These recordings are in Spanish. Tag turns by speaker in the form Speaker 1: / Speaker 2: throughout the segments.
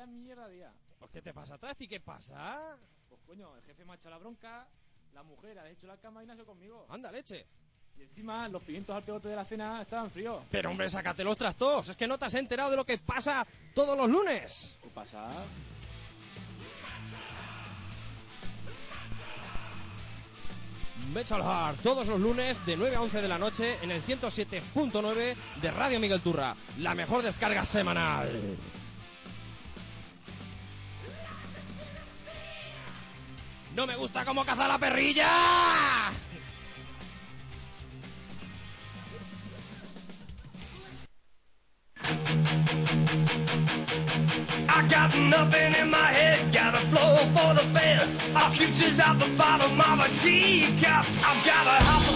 Speaker 1: Vaya mierda día.
Speaker 2: Pues, ¿Qué te pasa atrás y qué pasa?
Speaker 1: Pues coño, el jefe me ha echado la bronca, la mujer ha hecho la cama y sido conmigo.
Speaker 2: Anda, leche.
Speaker 1: Y encima los pimientos al pegote de la cena estaban fríos.
Speaker 2: Pero hombre, sácate los trastos. Es que no te has enterado de lo que pasa todos los lunes.
Speaker 1: ¿Qué pasa?
Speaker 2: Metal Heart, todos los lunes de 9 a 11 de la noche en el 107.9 de Radio Miguel Turra. La mejor descarga semanal. ¡No me gusta cómo caza la perrilla!
Speaker 3: I got nothing in my head, got a flow for the bed. Our future's at the bottom of a teacup. I've got a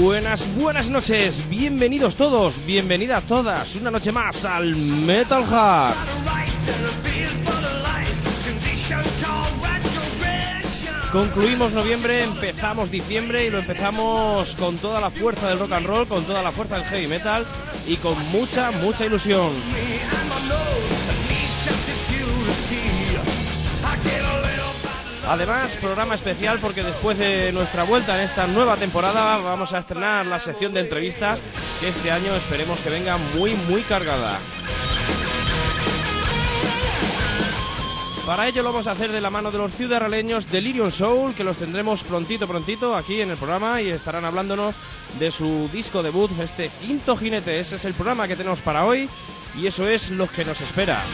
Speaker 2: Buenas, buenas noches, bienvenidos todos, bienvenidas todas, una noche más al Metal Heart. Concluimos noviembre, empezamos diciembre y lo empezamos con toda la fuerza del rock and roll, con toda la fuerza del heavy metal y con mucha, mucha ilusión. Además, programa especial porque después de nuestra vuelta en esta nueva temporada vamos a estrenar la sección de entrevistas que este año esperemos que venga muy, muy cargada. Para ello lo vamos a hacer de la mano de los ciudadraleños Delirium Soul, que los tendremos prontito, prontito aquí en el programa y estarán hablándonos de su disco debut, este quinto jinete. Ese es el programa que tenemos para hoy y eso es lo que nos espera.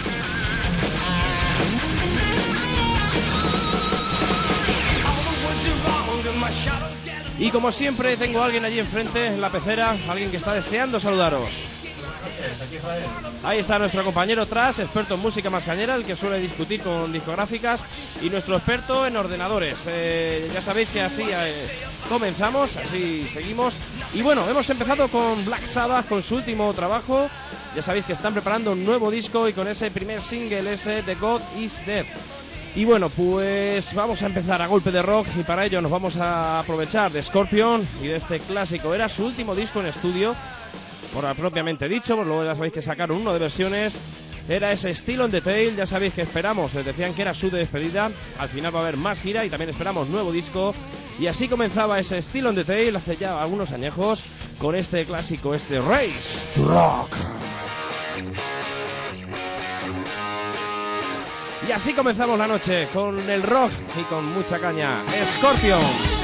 Speaker 2: Y como siempre tengo a alguien allí enfrente en la pecera, alguien que está deseando saludaros. Ahí está nuestro compañero Tras, experto en música más cañera, el que suele discutir con discográficas, y nuestro experto en ordenadores. Eh, ya sabéis que así eh, comenzamos, así seguimos. Y bueno, hemos empezado con Black Sabbath, con su último trabajo. Ya sabéis que están preparando un nuevo disco y con ese primer single, ese The God Is Dead. Y bueno, pues vamos a empezar a golpe de rock y para ello nos vamos a aprovechar de Scorpion y de este clásico. Era su último disco en estudio, por propiamente dicho, luego ya sabéis que sacaron uno de versiones. Era ese Still on the Tail, ya sabéis que esperamos, les decían que era su despedida, al final va a haber más gira y también esperamos nuevo disco. Y así comenzaba ese Still on the Tail hace ya algunos añejos con este clásico, este Race Rock. Y así comenzamos la noche con el rock y con mucha caña. Scorpion.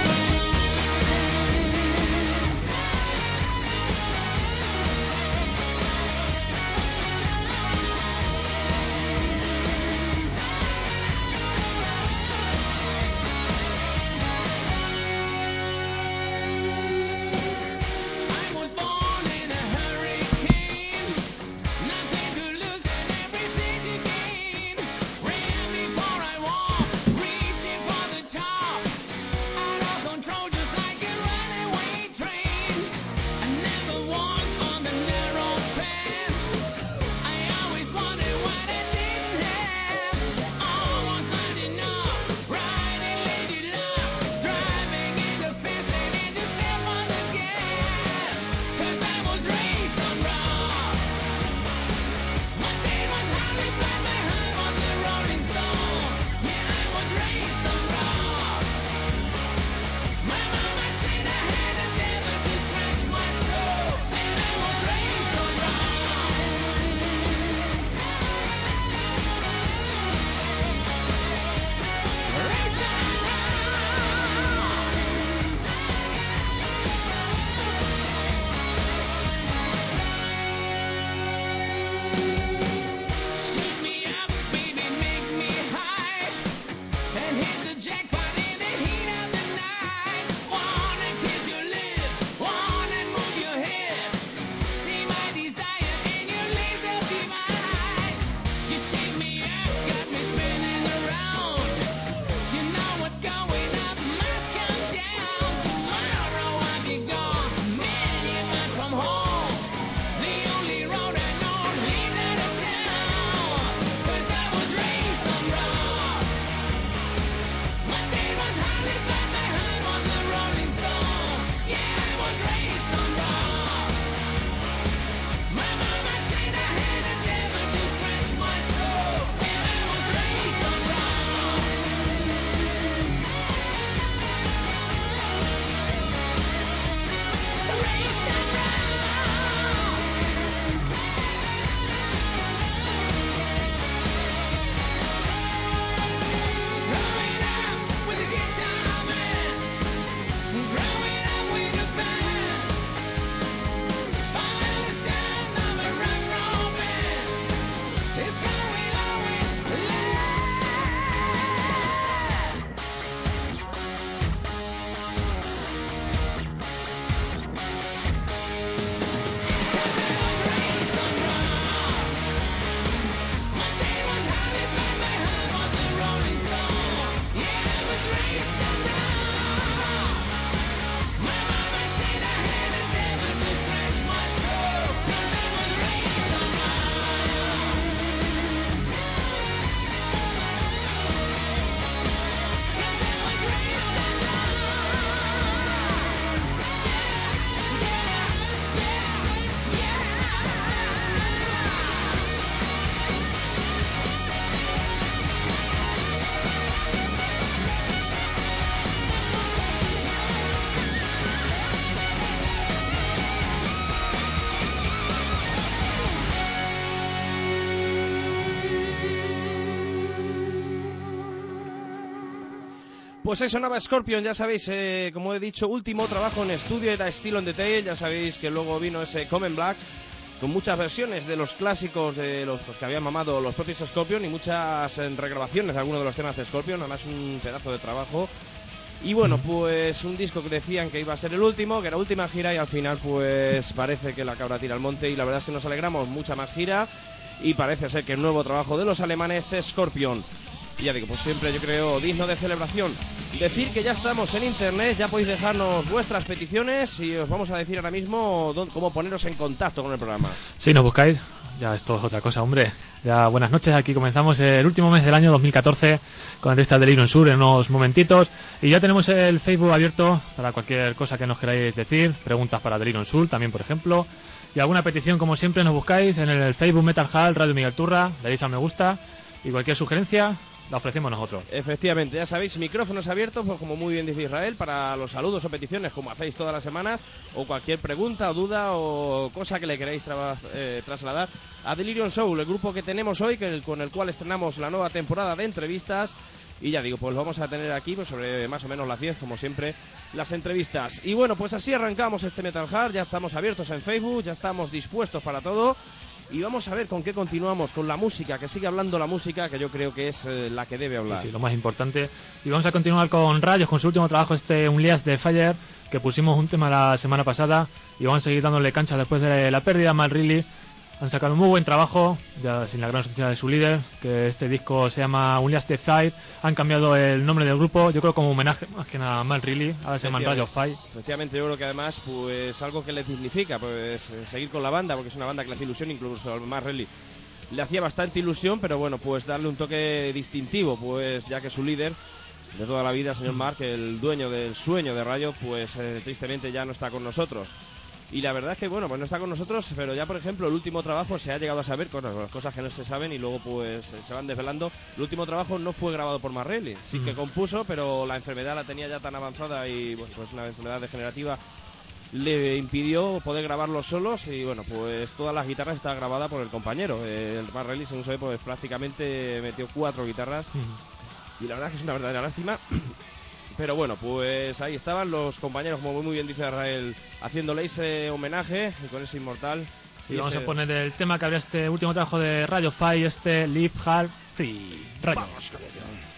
Speaker 2: Pues ahí sonaba Scorpion, ya sabéis, eh, como he dicho, último trabajo en estudio era Steel on the Tail, ya sabéis que luego vino ese Common Black con muchas versiones de los clásicos de los pues, que habían mamado los propios Scorpion y muchas eh, regrabaciones de algunos de los temas de Scorpion, además un pedazo de trabajo. Y bueno, pues un disco que decían que iba a ser el último, que era última gira y al final pues parece que la cabra tira al monte y la verdad es que nos alegramos, mucha más gira y parece ser que el nuevo trabajo de los alemanes es Scorpion. Y ya digo, pues siempre yo creo digno de celebración. Decir que ya estamos en internet, ya podéis dejarnos vuestras peticiones y os vamos a decir ahora mismo dó- cómo poneros en contacto con el programa.
Speaker 4: Si nos buscáis, ya esto es otra cosa, hombre. Ya buenas noches, aquí comenzamos el último mes del año 2014 con la revista Delirium Sur en unos momentitos. Y ya tenemos el Facebook abierto para cualquier cosa que nos queráis decir, preguntas para Delirium Sur también, por ejemplo. Y alguna petición, como siempre, nos buscáis en el Facebook Metal Hall, Radio Miguel Turra, le dais a me gusta. Y cualquier sugerencia, la ofrecemos nosotros.
Speaker 2: Efectivamente, ya sabéis, micrófonos abiertos, pues como muy bien dice Israel, para los saludos o peticiones, como hacéis todas las semanas, o cualquier pregunta o duda o cosa que le queráis eh, trasladar a Delirium Soul, el grupo que tenemos hoy, que con el cual estrenamos la nueva temporada de entrevistas. Y ya digo, pues vamos a tener aquí pues, sobre más o menos las 10, como siempre, las entrevistas. Y bueno, pues así arrancamos este Metal Hard, ya estamos abiertos en Facebook, ya estamos dispuestos para todo. Y vamos a ver con qué continuamos, con la música, que sigue hablando la música, que yo creo que es eh, la que debe hablar.
Speaker 4: Sí, sí, lo más importante. Y vamos a continuar con Rayos, con su último trabajo, este Unleashed de Fire, que pusimos un tema la semana pasada y vamos a seguir dándole cancha después de la pérdida, Mal Really. Han sacado un muy buen trabajo, ya sin la gran ausencia de su líder, que este disco se llama Unleashed Fire. Han cambiado el nombre del grupo, yo creo como homenaje más que nada a Mal Really, ahora se llaman Rayos Fire.
Speaker 2: Efectivamente, yo creo que además, pues algo que le significa, pues seguir con la banda, porque es una banda que le hace ilusión, incluso al más rally. Le hacía bastante ilusión, pero bueno, pues darle un toque distintivo, pues ya que su líder de toda la vida, señor Mark, el dueño del sueño de Rayo, pues eh, tristemente ya no está con nosotros. Y la verdad es que, bueno, pues no está con nosotros, pero ya, por ejemplo, el último trabajo se ha llegado a saber, cosas, cosas que no se saben y luego pues eh, se van desvelando. El último trabajo no fue grabado por Marrelli, sí que
Speaker 4: Mm.
Speaker 2: compuso, pero la enfermedad la tenía ya tan avanzada y, bueno, pues una enfermedad degenerativa le impidió poder grabarlos solos y bueno pues todas las guitarras están grabadas por el compañero el Marrelli según se ve pues prácticamente metió cuatro guitarras y la verdad es que es una verdadera lástima pero bueno pues ahí estaban los compañeros como muy bien dice Israel haciéndole ese homenaje y con ese inmortal
Speaker 4: Sí,
Speaker 2: y
Speaker 4: vamos
Speaker 2: ese-
Speaker 4: a poner el tema que habría este último trabajo de Rayo Fire, este Live Hard Free. Rayo.
Speaker 5: Thank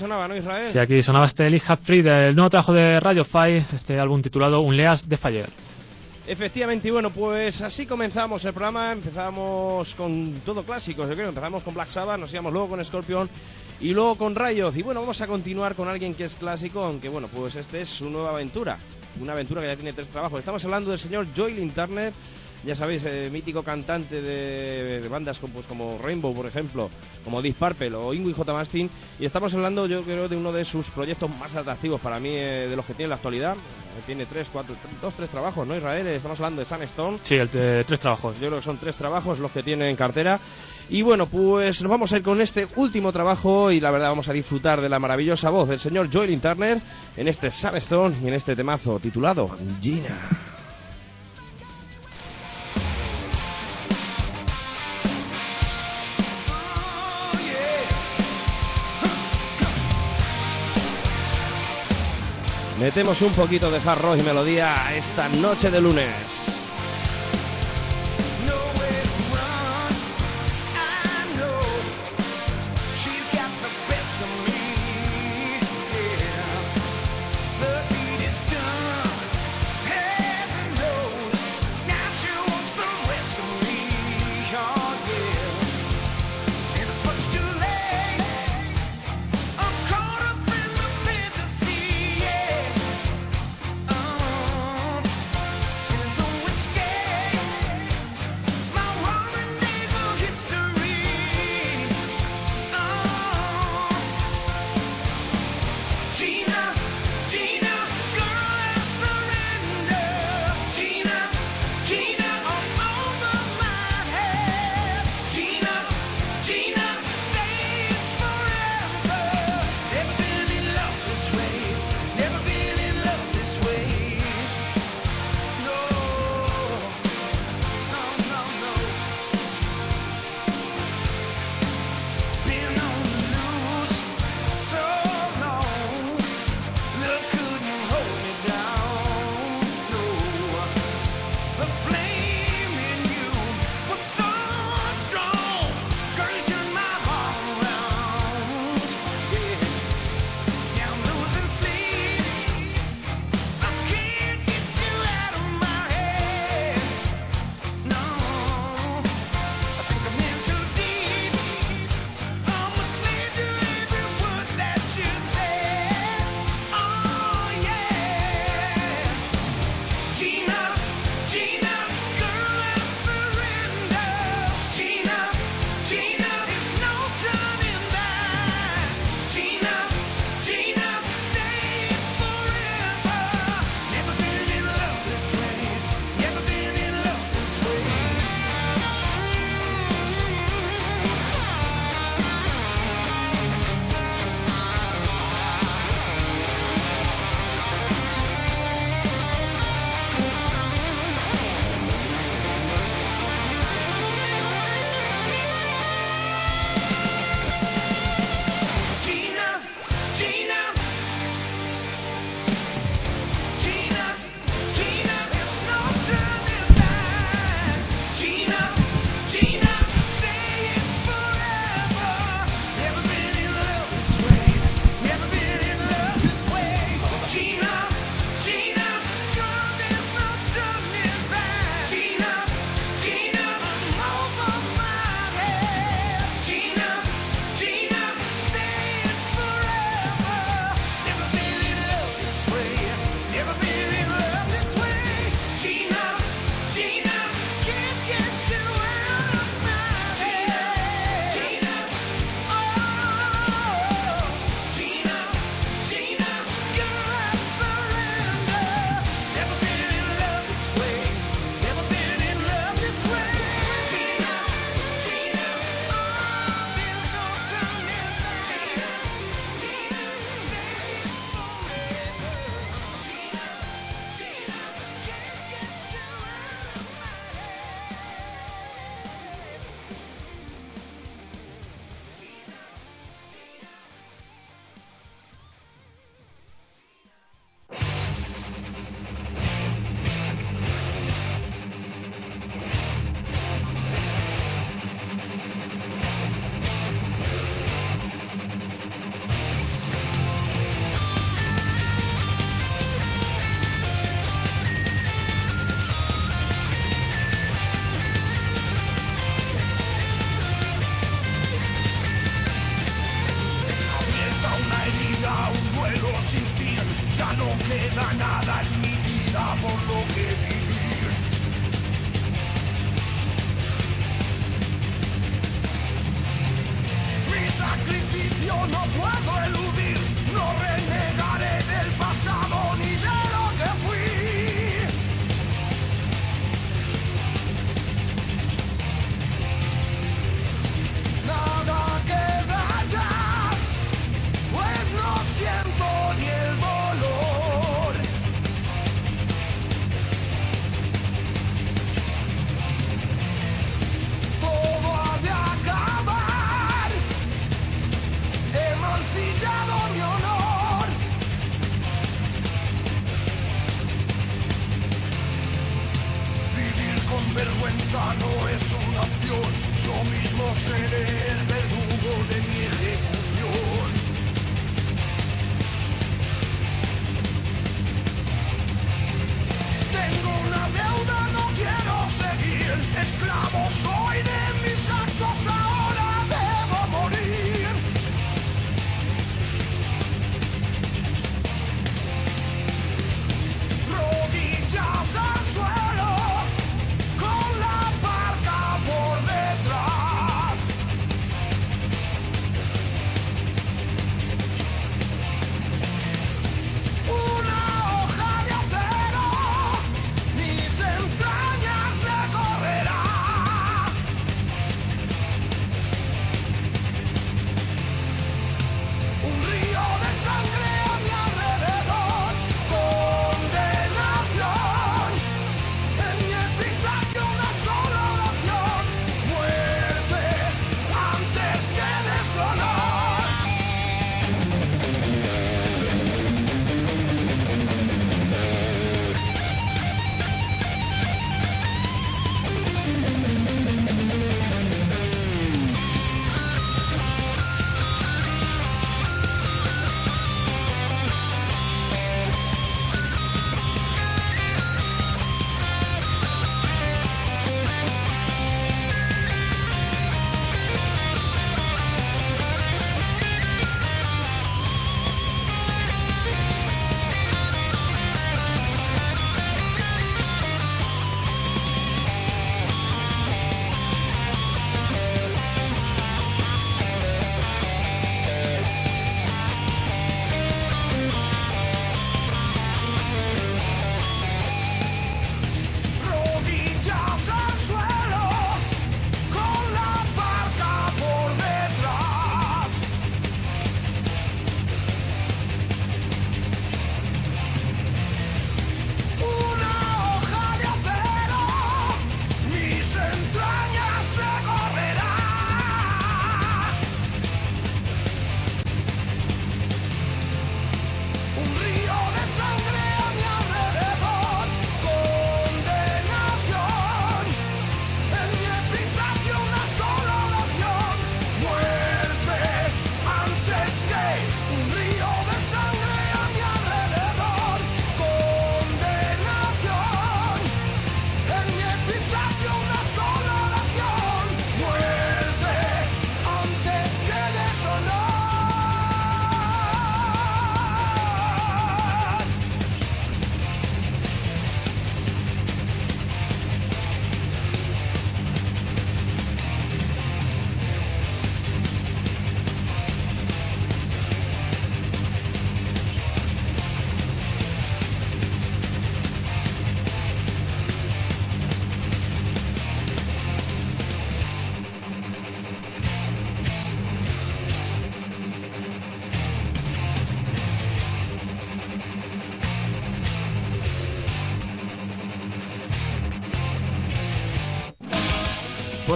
Speaker 2: sonaba, ¿no, Israel?
Speaker 4: Sí, aquí sonaba este Have Free del nuevo trabajo de Radio Five, este álbum titulado Unleash de Fire.
Speaker 2: Efectivamente, y bueno, pues así comenzamos el programa. Empezamos con todo clásico, yo creo. Empezamos con Black Sabbath, nos íbamos luego con Scorpion y luego con Rayos. Y bueno, vamos a continuar con alguien que es clásico, aunque bueno, pues este es su nueva aventura. Una aventura que ya tiene tres trabajos. Estamos hablando del señor Joylin Turner. Ya sabéis, eh, mítico cantante de, de bandas como, pues, como Rainbow, por ejemplo, como Deep Purple o Ingrid J. Mastin. Y estamos hablando, yo creo, de uno de sus proyectos más atractivos para mí, eh, de los que tiene en la actualidad. Eh, tiene tres, cuatro, tres- dos, tres trabajos, ¿no, Israel? Estamos hablando de Sunstone.
Speaker 4: Sí, el de tres trabajos.
Speaker 2: Yo creo que son tres trabajos los que tiene en cartera. Y bueno, pues nos vamos a ir con este último trabajo y la verdad vamos a disfrutar de la maravillosa voz del señor Joelin Turner en este Sunstone y en este temazo titulado Gina. Metemos un poquito de hard y melodía esta noche de lunes.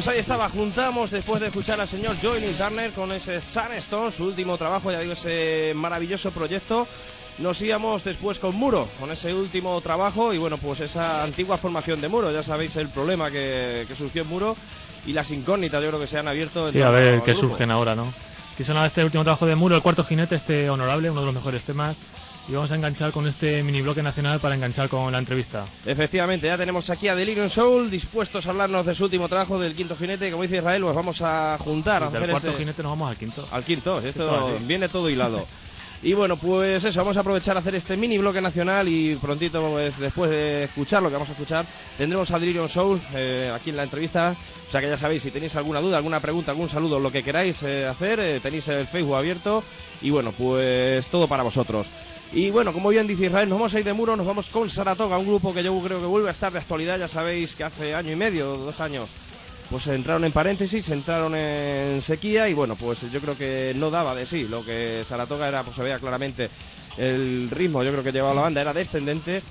Speaker 2: Pues ahí estaba, juntamos después de escuchar al señor Johnny Turner con ese Sunstone, su último trabajo, ya digo, ese maravilloso proyecto. Nos íbamos después con Muro, con ese último trabajo y bueno, pues esa antigua formación de Muro, ya sabéis el problema que, que surgió en Muro y las incógnitas yo creo que se han abierto. en
Speaker 4: Sí, a ver qué surgen ahora, ¿no? Que sonaba este último trabajo de Muro, el cuarto jinete, este honorable, uno de los mejores temas. Y vamos a enganchar con este mini bloque nacional para enganchar con la entrevista.
Speaker 2: Efectivamente, ya tenemos aquí a Delirium Soul dispuestos a hablarnos de su último trabajo del quinto jinete. Como dice Israel, pues vamos a juntar, a hacer
Speaker 4: cuarto
Speaker 2: este-
Speaker 4: jinete nos vamos al quinto.
Speaker 2: Al quinto,
Speaker 4: Esto
Speaker 2: viene todo hilado. Y bueno, pues eso, vamos a aprovechar a hacer este mini bloque nacional y prontito, pues después de escuchar lo que vamos a escuchar, tendremos a Delirium Soul eh, aquí en la entrevista. O sea que ya sabéis, si tenéis alguna duda, alguna pregunta, algún saludo, lo que queráis eh, hacer, eh, tenéis el Facebook abierto y bueno, pues todo para vosotros. Y bueno, como bien dice Israel, nos vamos a ir de muro, nos vamos con Saratoga, un grupo que yo creo que vuelve a estar de actualidad, ya sabéis que hace año y medio, dos años, pues entraron en paréntesis, entraron en sequía y bueno, pues yo creo que no daba de sí. Lo que Saratoga era, pues se veía claramente el ritmo, yo creo que llevaba la banda era descendente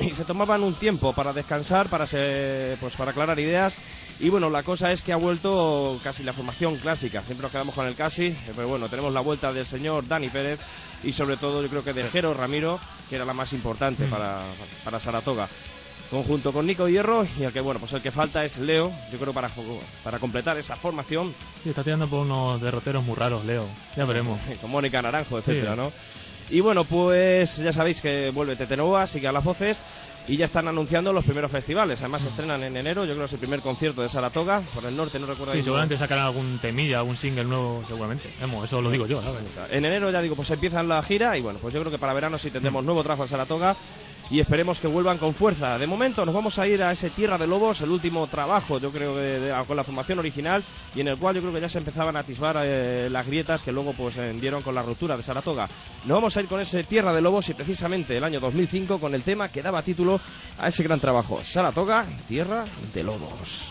Speaker 2: y se tomaban un tiempo para descansar, para se- pues para aclarar ideas. Y bueno, la cosa es que ha vuelto casi la formación clásica. Siempre nos quedamos con el casi, pero bueno, tenemos la vuelta del señor Dani Pérez y sobre todo yo creo que de Jero Ramiro, que era la más importante
Speaker 4: Mm.
Speaker 2: para, para Saratoga. Conjunto con Nico Hierro y el que bueno pues el que falta es Leo yo creo para para completar esa formación
Speaker 4: Sí, está tirando por unos derroteros muy raros, Leo. Ya veremos.
Speaker 2: con Mónica Naranjo etcétera
Speaker 4: Sí.
Speaker 2: no y bueno pues ya sabéis que vuelve Tetenova sigue a las voces y ya están anunciando los primeros festivales además se estrenan en enero yo creo que es el primer concierto de Saratoga por el norte no recuerdo
Speaker 4: Sí, seguramente sacarán algún temilla, algún single nuevo, seguramente. Vamos, eso lo digo yo, ¿sabes?
Speaker 2: En enero ya digo, pues empiezan la gira y bueno, pues yo creo que para verano sí tendremos nuevo trabajo en Saratoga y esperemos que vuelvan con fuerza. De momento nos vamos a ir a ese Tierra de Lobos, el último trabajo yo creo de- con la formación original y en el cual yo creo que ya se empezaban a atisbar eh, las grietas que luego pues eh, dieron con la ruptura de Saratoga. Nos vamos a ir con ese Tierra de Lobos y precisamente el año 2005 con el tema que daba título a ese gran trabajo, Saratoga, Tierra de Lobos.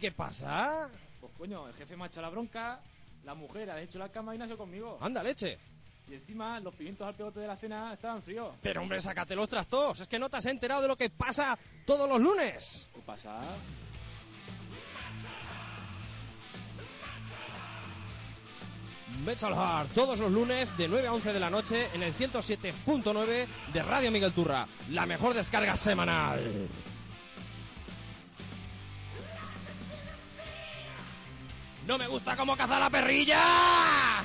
Speaker 6: Qué pasa?
Speaker 1: Pues coño, el jefe me ha echado la bronca, la mujer ha hecho la cama y ido conmigo.
Speaker 6: Anda, leche.
Speaker 1: Y encima los pimientos al pegote de la cena estaban fríos.
Speaker 6: Pero hombre, sácate los trastos. Es que no te has enterado de lo que pasa todos los lunes.
Speaker 1: ¿Qué pasa?
Speaker 6: Metal Heart, todos los lunes de 9 a 11 de la noche en el 107.9 de Radio Miguel Turra. La mejor descarga semanal. ¡No me gusta cómo caza la perrilla!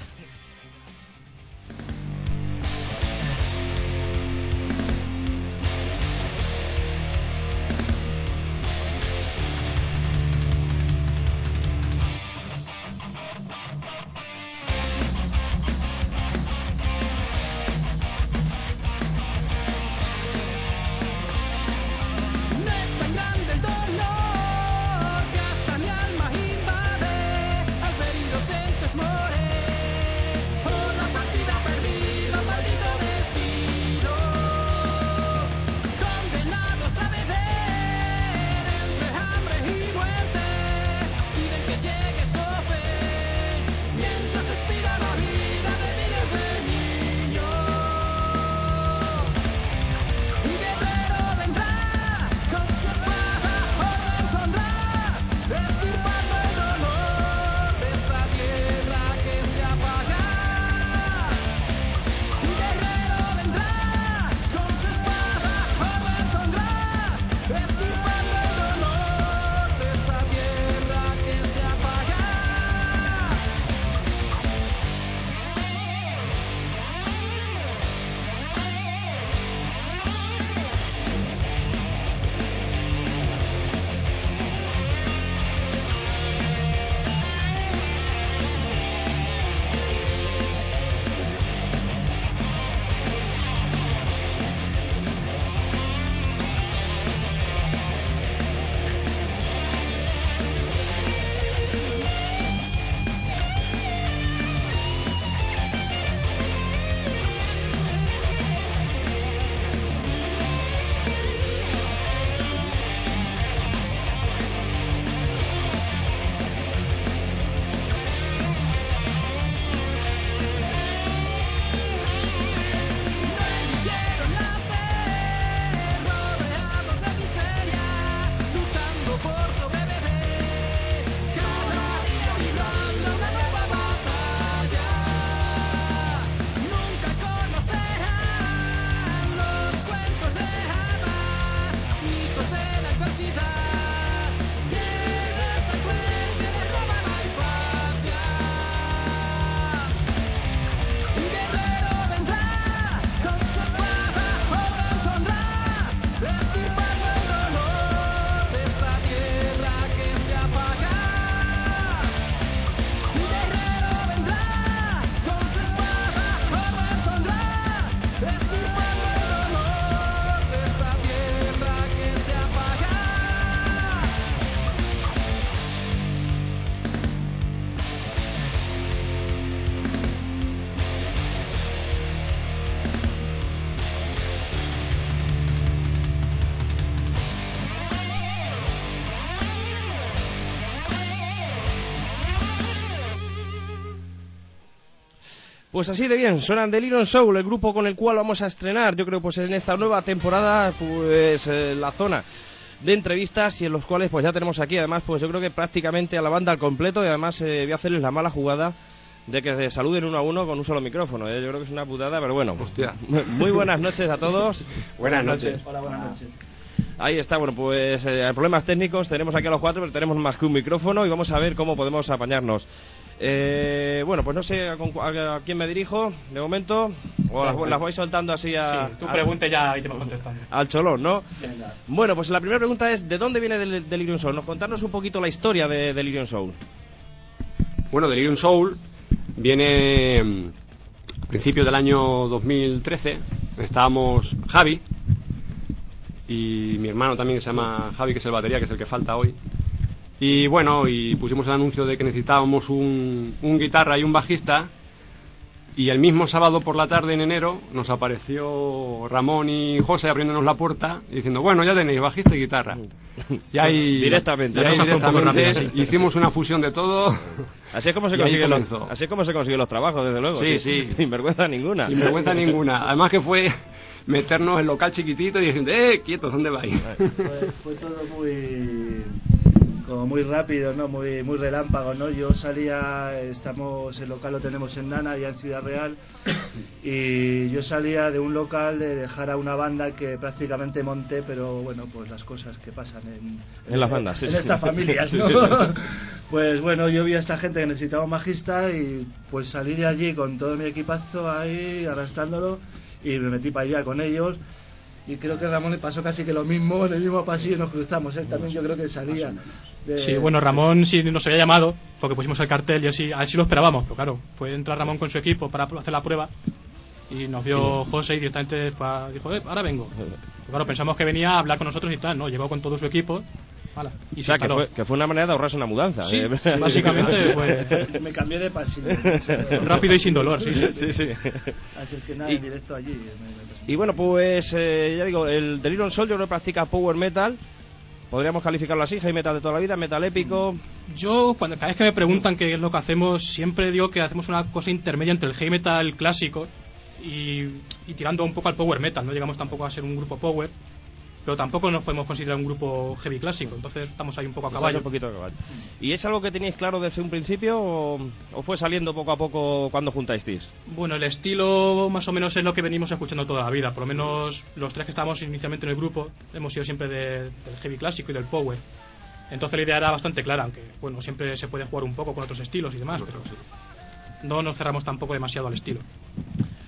Speaker 6: Pues así de bien, suenan Delirium Soul, el grupo con el cual vamos a estrenar, yo creo, pues en esta nueva temporada, pues eh, la zona de entrevistas y en los cuales pues ya tenemos aquí, además, pues yo creo que prácticamente a la banda al completo y además eh, voy a hacerles la mala jugada de que se saluden uno a uno con un solo micrófono, ¿eh? yo creo que es una putada, pero bueno. Muy buenas noches a todos.
Speaker 7: Buenas noches.
Speaker 8: Hola, buenas noches.
Speaker 6: Ahí está, bueno, pues eh, problemas técnicos, tenemos aquí a los cuatro, pero tenemos más que un micrófono y vamos a ver cómo podemos apañarnos. Eh, bueno, pues no sé a, con cu- a- a quién me dirijo de momento, o las, las voy soltando así a,
Speaker 7: Sí, tú pregunte ya y te vas contestando.
Speaker 6: al cholón, ¿no?
Speaker 8: Venga.
Speaker 6: Bueno, pues la primera pregunta es, ¿de dónde viene Del- Delirium Soul? Nos contarnos un poquito la historia de Delirium Soul.
Speaker 9: Bueno, Delirium Soul viene mm, a principios del año 2013. Estábamos Javi y mi hermano también que se llama Javi, que es el batería, que es el que falta hoy. Y bueno, y pusimos el anuncio de que necesitábamos un, un guitarra y un bajista. Y el mismo sábado por la tarde en enero nos apareció Ramón y José abriéndonos la puerta y diciendo, bueno, ya tenéis bajista y guitarra. Y ahí
Speaker 2: Directamente.
Speaker 9: y ahí
Speaker 2: La cosa fue un poco
Speaker 9: directamente hicimos una fusión de todo.
Speaker 2: Así es como se consiguen los, así es como se consiguen los trabajos, desde luego.
Speaker 9: Sí, sí.
Speaker 2: Sin vergüenza ninguna.
Speaker 9: Sin vergüenza ninguna. Además que fue meternos en local chiquitito y diciendo, eh, quietos, ¿dónde vais?
Speaker 8: Fue, fue todo muy como muy rápido, ¿no? Muy muy relámpago, ¿no? Yo salía, estamos el local lo tenemos en Nana, ya en Ciudad Real, y yo salía de un local de dejar a una banda que prácticamente monté, pero bueno, pues las cosas que pasan en,
Speaker 2: En las bandas, sí,
Speaker 8: en
Speaker 2: sí.
Speaker 8: estas familias, ¿no? Pues bueno, yo vi a esta gente que necesitaba un bajista y pues salí de allí con todo mi equipazo ahí arrastrándolo y me metí para allá con ellos. Y creo que Ramón le pasó casi que lo mismo, en el mismo pasillo nos cruzamos. Él también yo creo que salía. de-
Speaker 7: Sí, bueno, Ramón sí nos había llamado porque pusimos el cartel y así, así lo esperábamos, pero claro, fue entrar Ramón con su equipo para hacer la prueba y nos vio José y directamente fue a- dijo, eh, ahora vengo. Y claro, pensamos que venía a hablar con nosotros y tal, ¿no? Llegó con todo su equipo ala, y
Speaker 2: O
Speaker 7: se
Speaker 2: sea, que fue, que fue una manera de ahorrarse una mudanza.
Speaker 7: Sí,
Speaker 2: eh.
Speaker 7: sí, básicamente fue
Speaker 8: Me cambié de pasillo.
Speaker 7: rápido y sin dolor, sí.
Speaker 2: Sí, sí.
Speaker 8: Así es que nada,
Speaker 2: Y-
Speaker 8: en directo allí.
Speaker 2: Y bueno, pues eh, ya digo, el Delirium Soul yo creo que practica power metal. Podríamos calificarlo así, heavy metal de toda la vida, metal épico.
Speaker 7: Yo, cuando, cada vez que me preguntan qué es lo que hacemos, siempre digo que hacemos una cosa intermedia entre el heavy metal clásico y, y tirando un poco al power metal. No llegamos tampoco a ser un grupo power, pero tampoco nos podemos considerar un grupo heavy clásico. Entonces estamos ahí un poco a caballo.
Speaker 2: Un poquito a caballo. ¿Y es algo que teníais claro desde un principio o, o fue saliendo poco a poco cuando juntasteis?
Speaker 7: Bueno, el estilo más o menos es lo que venimos escuchando toda la vida. Por lo menos los tres que estábamos inicialmente en el grupo hemos sido siempre de- del heavy clásico y del power. Entonces la idea era bastante clara, aunque bueno, siempre se puede jugar un poco con otros estilos y demás, pero no nos cerramos tampoco demasiado al estilo.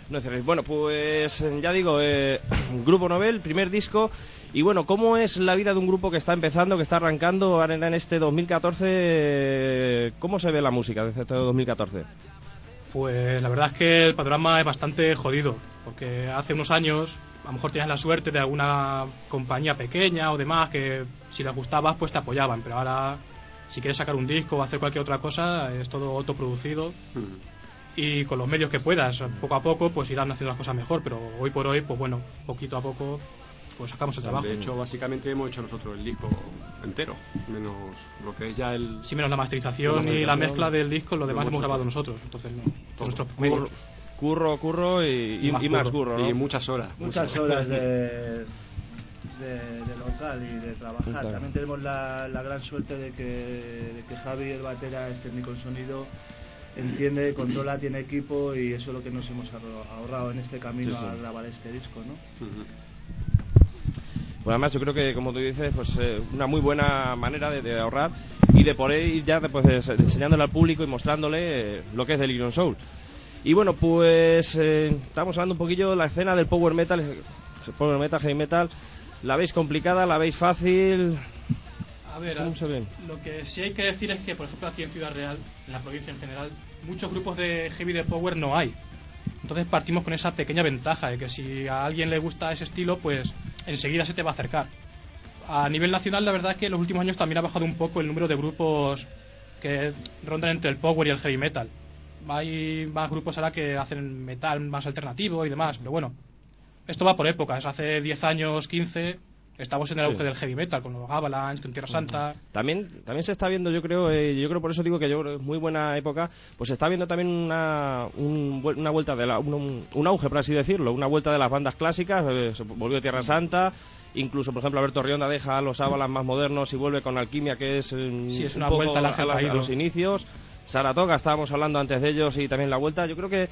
Speaker 2: No cerréis. Bueno, pues ya digo, eh, Grupo Nobel, primer disco. Y bueno, ¿cómo es la vida de un grupo que está empezando, que está arrancando ahora en este 2014? eh, ¿Cómo se ve la música desde este 2014?
Speaker 7: Pues la verdad es que el panorama es bastante jodido, porque hace unos años a lo mejor tenías la suerte de alguna compañía pequeña o demás que si les gustabas pues te apoyaban, pero ahora si quieres sacar un disco o hacer cualquier otra cosa es todo autoproducido y con los medios que puedas, poco a poco pues irán haciendo las cosas mejor, pero hoy por hoy pues bueno, poquito a poco pues sacamos el trabajo.
Speaker 9: De hecho, básicamente hemos hecho nosotros el disco entero, menos lo que es ya el...
Speaker 7: Sí, menos la masterización,
Speaker 9: La
Speaker 7: y la mezcla del disco, lo demás
Speaker 9: hemos
Speaker 7: grabado
Speaker 9: todo.
Speaker 7: nosotros, entonces no,
Speaker 9: Todo.
Speaker 7: nuestros
Speaker 9: Curro-
Speaker 7: medios.
Speaker 2: Curro, curro y, y- y más, curro, ¿no?
Speaker 9: Y muchas horas.
Speaker 8: Muchas horas de, de, de local y de trabajar.
Speaker 2: Claro.
Speaker 8: También tenemos la, la gran suerte de que, de que Javi, el batera, es técnico en sonido, entiende, controla, tiene equipo y eso es lo que nos hemos ahorrado en este camino
Speaker 2: Sí, sí.
Speaker 8: a grabar este disco, ¿no?
Speaker 9: Ujú.
Speaker 2: Pues además yo creo que, como tú dices, pues eh, una muy buena manera de, de ahorrar y de poder ir ya pues, enseñándole al público y mostrándole eh, lo que es Delirium Soul. Y bueno, pues eh, estamos hablando un poquillo de la escena del power metal, eh, power metal, heavy metal. ¿La veis complicada? ¿La veis fácil?
Speaker 7: A ver,
Speaker 2: ¿Cómo
Speaker 7: a-
Speaker 2: se ven?
Speaker 7: lo que sí hay que decir es que, por ejemplo, aquí en Ciudad Real, en la provincia en general, muchos grupos de heavy de power no hay. Entonces partimos con esa pequeña ventaja de que si a alguien le gusta ese estilo, pues enseguida se te va a acercar. A nivel nacional, la verdad es que en los últimos años también ha bajado un poco el número de grupos que rondan entre el power y el heavy metal. Hay más grupos ahora que hacen metal más alternativo y demás, pero bueno, esto va por épocas. Hace 10 años, 15, estamos en el
Speaker 2: Sí.
Speaker 7: auge del heavy metal, con los Avalanche, con Tierra Santa.
Speaker 2: También, también se está viendo, yo creo, eh, yo creo por eso digo que yo creo es muy buena época, pues se está viendo también una, un una vuelta de la, un, un auge, por así decirlo, una vuelta de las bandas clásicas, eh, se volvió Tierra Santa, incluso, por ejemplo, Alberto Rionda deja a los Avalanche más modernos y vuelve con Alquimia, que es eh,
Speaker 7: Sí, es
Speaker 2: un
Speaker 7: una
Speaker 2: poco
Speaker 7: vuelta al ángel
Speaker 2: a, la- a los inicios. Saratoga, estábamos hablando antes de ellos y también la vuelta. Yo creo que,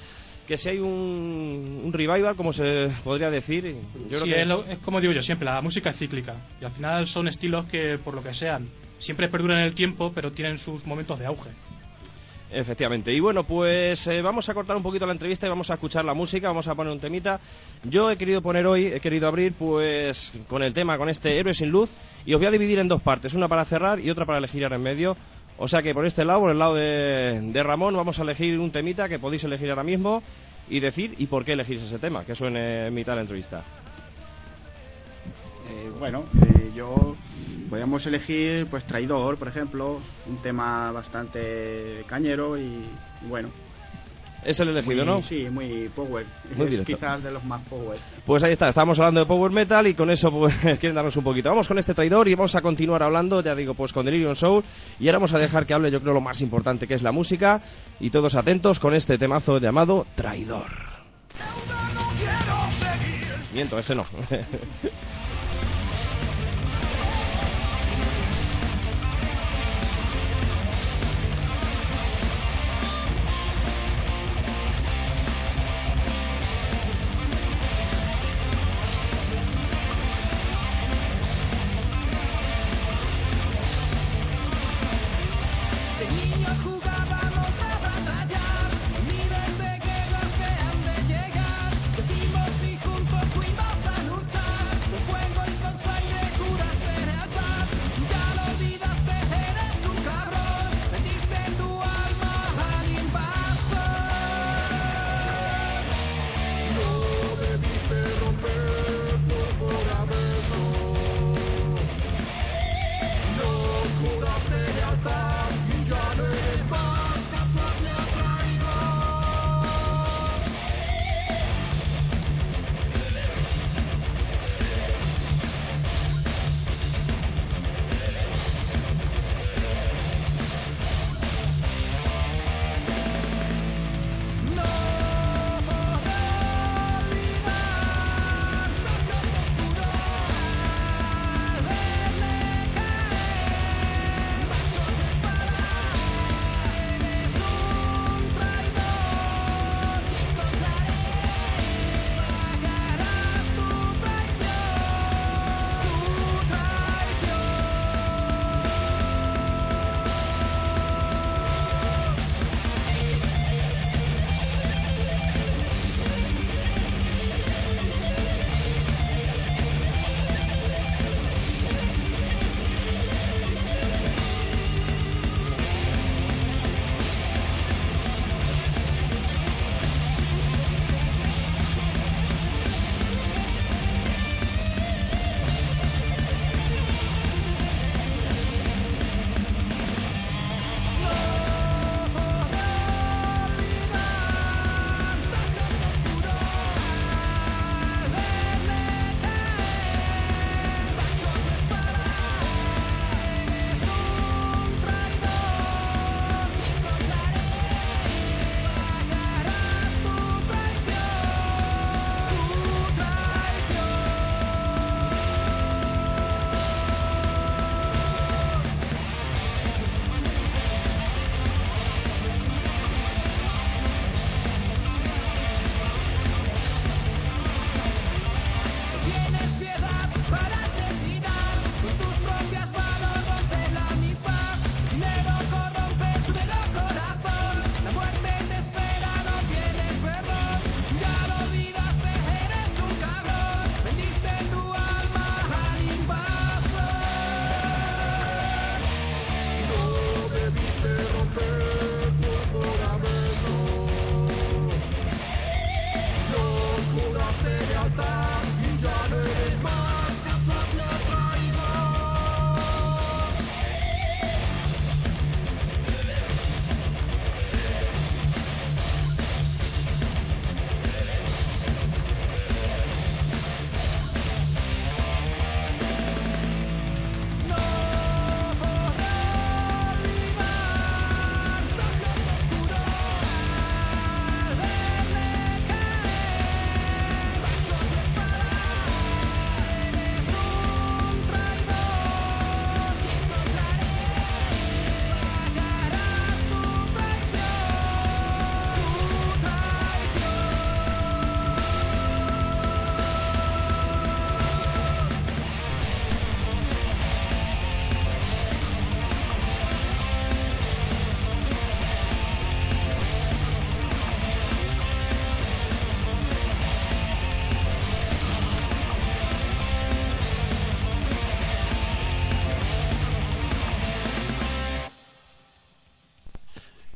Speaker 2: que si hay un, un revival, como se podría decir. Yo creo que-
Speaker 7: es, lo- es como digo yo siempre, la música es cíclica. Y al final son estilos que, por lo que sean, siempre perduran en el tiempo, pero tienen sus momentos de auge.
Speaker 2: Efectivamente. Y bueno, pues eh, vamos a cortar un poquito la entrevista y vamos a escuchar la música, vamos a poner un temita. Yo he querido poner hoy, he querido abrir pues con el tema, con este Héroe sin luz, y os voy a dividir en dos partes, una para cerrar y otra para elegir ahora en medio. O sea que por este lado, por el lado de, Ramón, vamos a elegir un temita que podéis elegir ahora mismo y decir y por qué elegís ese tema, que suene en mitad de la entrevista.
Speaker 10: Eh, bueno, eh, yo podríamos elegir pues Traidor, por ejemplo, un tema bastante cañero y bueno.
Speaker 6: Es el elegido,
Speaker 10: Muy-
Speaker 6: ¿no?
Speaker 10: Sí, muy power.
Speaker 6: Muy
Speaker 10: es
Speaker 6: directo.
Speaker 10: quizás de los más power.
Speaker 6: Pues ahí está, estamos hablando de Power Metal y con eso pues, quieren darnos un poquito. Vamos con este traidor y vamos a continuar hablando, ya digo, pues con Delirium Soul. Y ahora vamos a dejar que hable, yo creo, lo más importante que es la música. Y todos atentos con este temazo llamado Traidor. Miento, ese no.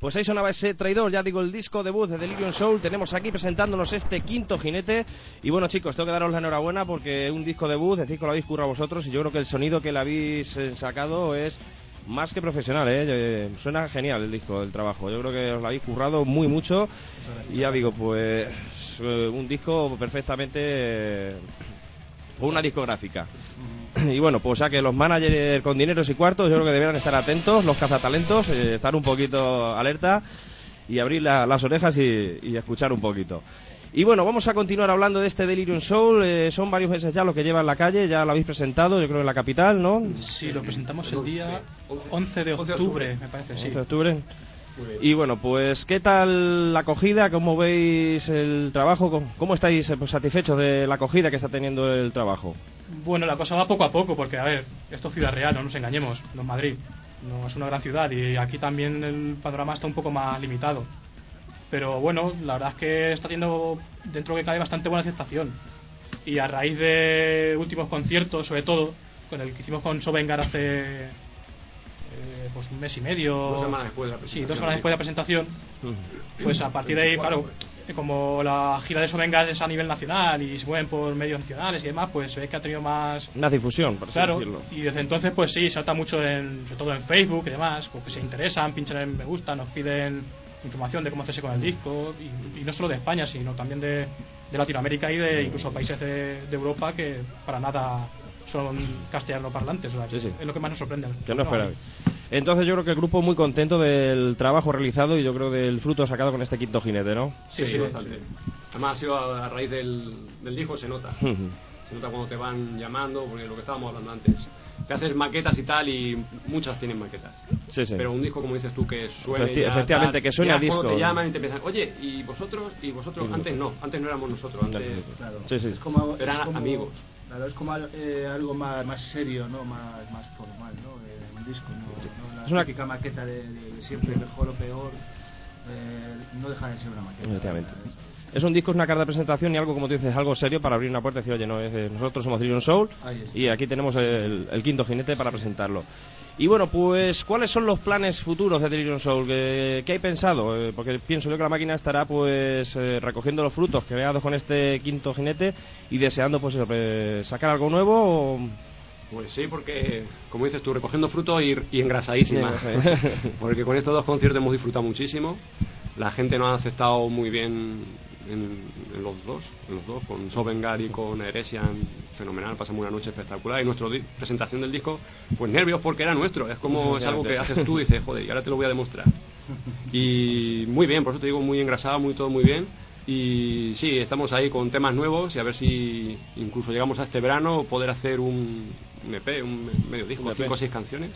Speaker 6: Pues ahí sonaba ese traidor, ya digo, el disco debut de Delirium Soul. Tenemos aquí presentándonos este quinto jinete. Y bueno, chicos, tengo que daros la enhorabuena porque un disco debut, decís que lo habéis currado vosotros. Y yo creo que el sonido que le habéis eh, sacado es
Speaker 2: más que profesional, ¿eh? Eh, Suena genial el disco, el trabajo. Yo creo que os lo habéis currado muy mucho. Y ya digo, pues eh, un disco perfectamente una discográfica. Y bueno, pues ya que los managers con dineros y cuartos, yo creo que deberán estar atentos, los cazatalentos, eh, estar un poquito alerta y abrir la- las orejas y, y escuchar un poquito. Y bueno, vamos a continuar hablando de este Delirium Soul. eh, son varios meses ya los que lleva en la calle, ya lo habéis presentado, yo creo en la capital, ¿no?
Speaker 7: Sí, lo presentamos el día 11 de octubre, me parece, sí.
Speaker 2: 11 de octubre. Y bueno, pues ¿qué tal la acogida? ¿Cómo veis el trabajo? ¿Cómo- ¿Cómo estáis eh, pues, satisfechos de la acogida que está teniendo el trabajo?
Speaker 7: Bueno, la cosa va poco a poco, porque, a ver, esto es Ciudad Real, no nos engañemos, no es Madrid. No es una gran ciudad y aquí también el panorama está un poco más limitado. Pero bueno, la verdad es que está teniendo, dentro que cabe, bastante buena aceptación. Y a raíz de últimos conciertos, sobre todo, con el que hicimos con Sovengar hace eh, pues un mes y medio.
Speaker 9: Dos semanas después de la
Speaker 7: Sí,
Speaker 9: presentación.
Speaker 7: dos semanas después de la presentación. Pues a partir de ahí, claro, eh, como la gira de Sovengar es a nivel nacional y se mueven por medios nacionales y demás, pues se ve que ha tenido más
Speaker 2: Una difusión, por así
Speaker 7: Claro,
Speaker 2: decirlo.
Speaker 7: y desde entonces pues sí, se nota mucho, en, sobre todo en Facebook y demás, porque se interesan, pinchan en me gusta, nos piden información de cómo hacerse con el disco, y, y no solo de España, sino también de, de Latinoamérica y de incluso países de, de Europa que para nada son castellano parlantes,
Speaker 2: Sí, sí.
Speaker 7: es lo que más nos sorprende.
Speaker 2: Que no. Entonces yo creo que el grupo muy contento del trabajo realizado y yo creo del fruto sacado con este quinto jinete, ¿no?
Speaker 9: Sí, sí, bastante. Además, ha sido a, a raíz del, del disco, se nota. Se nota cuando te van llamando, porque lo que estábamos hablando antes. Te haces maquetas y tal, y muchas tienen maquetas.
Speaker 2: Sí, sí.
Speaker 9: Pero un disco, como dices tú, que suene.
Speaker 2: Efecti- efectivamente,
Speaker 9: tal,
Speaker 2: que suene
Speaker 9: ya
Speaker 2: a disco.
Speaker 9: Cuando te llaman y te empiezan, oye, ¿y vosotros? ¿Y vosotros?
Speaker 2: Sí,
Speaker 9: antes no, antes no éramos nosotros, antes.
Speaker 8: Claro.
Speaker 2: Sí, sí.
Speaker 8: Es como, es
Speaker 9: Eran
Speaker 8: como-
Speaker 9: amigos.
Speaker 8: Claro, es como eh, algo más, más serio, ¿no? Más, más formal, ¿no? Eh, un disco, no, no la
Speaker 2: Es una-
Speaker 8: típica maqueta de, de- de siempre, mejor o peor. eh, no deja de ser una maqueta.
Speaker 2: Es un disco, es una carta de presentación y algo, como tú dices, algo serio para abrir una puerta y decir, oye, no, es, eh, nosotros somos Delirium Soul y aquí tenemos el, el quinto jinete para presentarlo. Y bueno, pues, ¿cuáles son los planes futuros de Delirium Soul? ¿Qué, qué hay pensado? Eh, porque pienso yo que la máquina estará, pues, eh, recogiendo los frutos creados con este quinto jinete y deseando, pues, eso, eh, sacar algo nuevo. o-
Speaker 9: Pues sí, porque, como dices tú, recogiendo frutos y, y engrasadísima. Porque con estos dos conciertos hemos disfrutado muchísimo. La gente nos ha aceptado muy bien en, en los dos, en los dos, con Sovengar y con Heresian, fenomenal, pasamos una noche espectacular. Y nuestra presentación del disco, pues nervios porque era nuestro. Es como es algo que haces tú y dices, joder, y ahora te lo voy a demostrar. Y muy bien, por eso te digo, muy engrasado, muy todo muy bien. Y sí, estamos ahí con temas nuevos y a ver si incluso llegamos a este verano poder hacer un, un EP, un medio disco,
Speaker 2: Un EP.
Speaker 9: cinco o seis canciones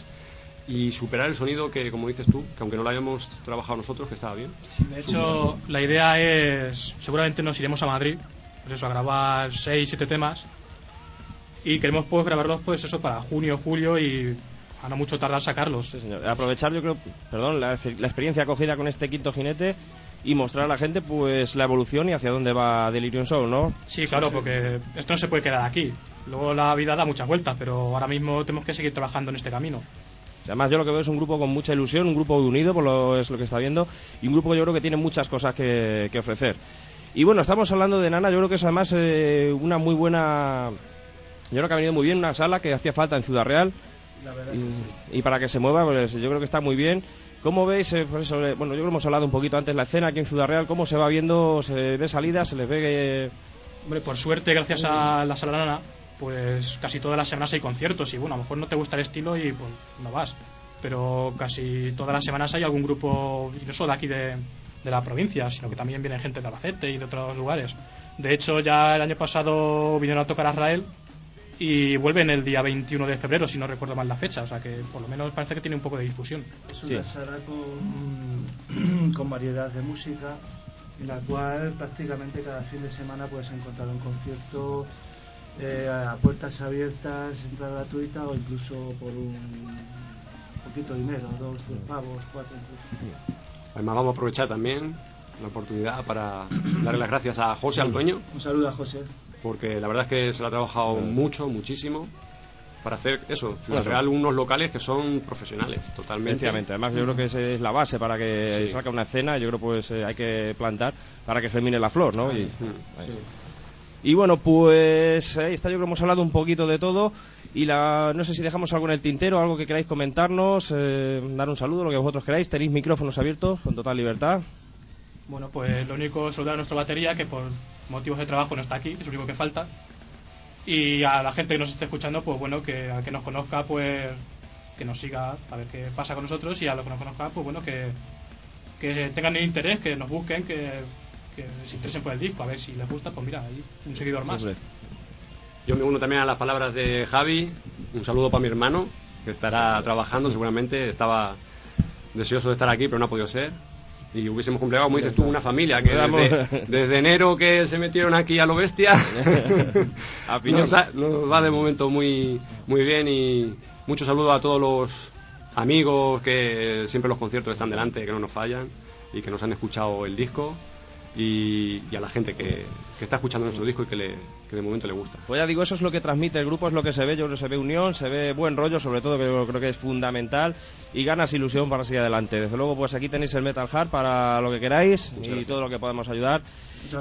Speaker 9: y superar el sonido que, como dices tú, que aunque no lo hayamos trabajado nosotros, que estaba bien.
Speaker 7: De hecho, la idea es, seguramente nos iremos a Madrid, pues eso, a grabar 6, 7 temas. Y queremos pues grabarlos pues eso para junio, julio y a no mucho tardar sacarlos.
Speaker 2: Sí, señor. Aprovechar, yo creo, perdón, la, la experiencia acogida con este quinto jinete y mostrar a la gente, pues, la evolución y hacia dónde va Delirium Soul, ¿no?
Speaker 7: Sí, claro, porque esto no se puede quedar aquí. Luego la vida da muchas vueltas, pero ahora mismo tenemos que seguir trabajando en este camino.
Speaker 2: Además, yo lo que veo es un grupo con mucha ilusión, un grupo unido, por lo es lo que está viendo, y un grupo que yo creo que tiene muchas cosas que, que ofrecer. Y bueno, estamos hablando de Nana, yo creo que es además eh, una muy buena. Yo creo que ha venido muy bien, una sala que hacía falta en Ciudad Real.
Speaker 8: La verdad
Speaker 2: Y,
Speaker 8: que sí.
Speaker 2: y para que se mueva, pues yo creo que está muy bien. ¿Cómo veis, eh, por eso, eh, bueno, yo creo que hemos hablado un poquito antes la escena aquí en Ciudad Real, cómo se va viendo, se ve salida, se les ve que...
Speaker 7: Hombre, por suerte, gracias a la Sala Nana, pues casi todas las semanas hay conciertos y bueno, a lo mejor no te gusta el estilo y pues no vas. Pero casi todas las semanas hay algún grupo, y no solo de aquí de, de la provincia, sino que también viene gente de Albacete y de otros lugares. De hecho, ya el año pasado vinieron a tocar a Israel y vuelven el día 21 de febrero, si no recuerdo mal la fecha. O sea que por lo menos parece que tiene un poco de difusión.
Speaker 8: Es una sala con, con variedad de música, en la cual prácticamente cada fin de semana puedes encontrar un concierto eh, a puertas abiertas, entrada gratuita o incluso por un poquito de dinero, dos, tres pavos, cuatro incluso.
Speaker 9: Además, vamos a aprovechar también la oportunidad para darle las gracias a José, al dueño,
Speaker 8: Un saludo a José.
Speaker 9: porque la verdad es que se lo ha trabajado mucho, muchísimo, para hacer eso,
Speaker 2: Eso.
Speaker 9: Real, unos locales que son profesionales, totalmente.
Speaker 2: Además yo creo que esa es la base para que
Speaker 9: Sí.
Speaker 2: salga una escena, yo creo pues eh, hay que plantar para que germine la flor, ¿no? Y- ahí está. Y bueno, pues ahí está, yo creo que hemos hablado un poquito de todo. Y la, no sé si dejamos algo en el tintero, algo que queráis comentarnos, eh, dar un saludo, lo que vosotros queráis. Tenéis micrófonos abiertos con total libertad.
Speaker 7: Bueno, pues lo único saludar a nuestra batería, que por motivos de trabajo no está aquí, es lo único que falta. Y a la gente que nos esté escuchando, pues bueno, que al que nos conozca, pues que nos siga a ver qué pasa con nosotros. Y a los que nos conozca, pues bueno, que, que tengan el interés, que nos busquen, que, que se interesen por el disco, a ver si les gusta, pues mira, hay un seguidor más.
Speaker 2: Hombre.
Speaker 9: Yo me uno también a las palabras de Javi. Un saludo para mi hermano, que estará trabajando seguramente. Estaba deseoso de estar aquí, pero no ha podido ser. Y hubiésemos cumplido, como dices tú, una familia que desde, desde enero que se metieron aquí a lo bestia,
Speaker 2: A
Speaker 9: nos, ha- nos va de momento muy, muy bien. Y muchos saludos a todos los amigos que siempre los conciertos están delante, que no nos fallan y que nos han escuchado el disco. Y, y a la gente que, que está escuchando nuestro disco y que, le, que de momento le gusta.
Speaker 2: Pues ya digo, eso es lo que transmite el grupo, es lo que se ve, yo creo que se ve unión, se ve buen rollo, sobre todo que yo creo que es fundamental, y ganas ilusión para seguir adelante. Desde luego, pues aquí tenéis el Metal Heart para lo que queráis y
Speaker 9: gracias.
Speaker 2: todo lo que podamos ayudar.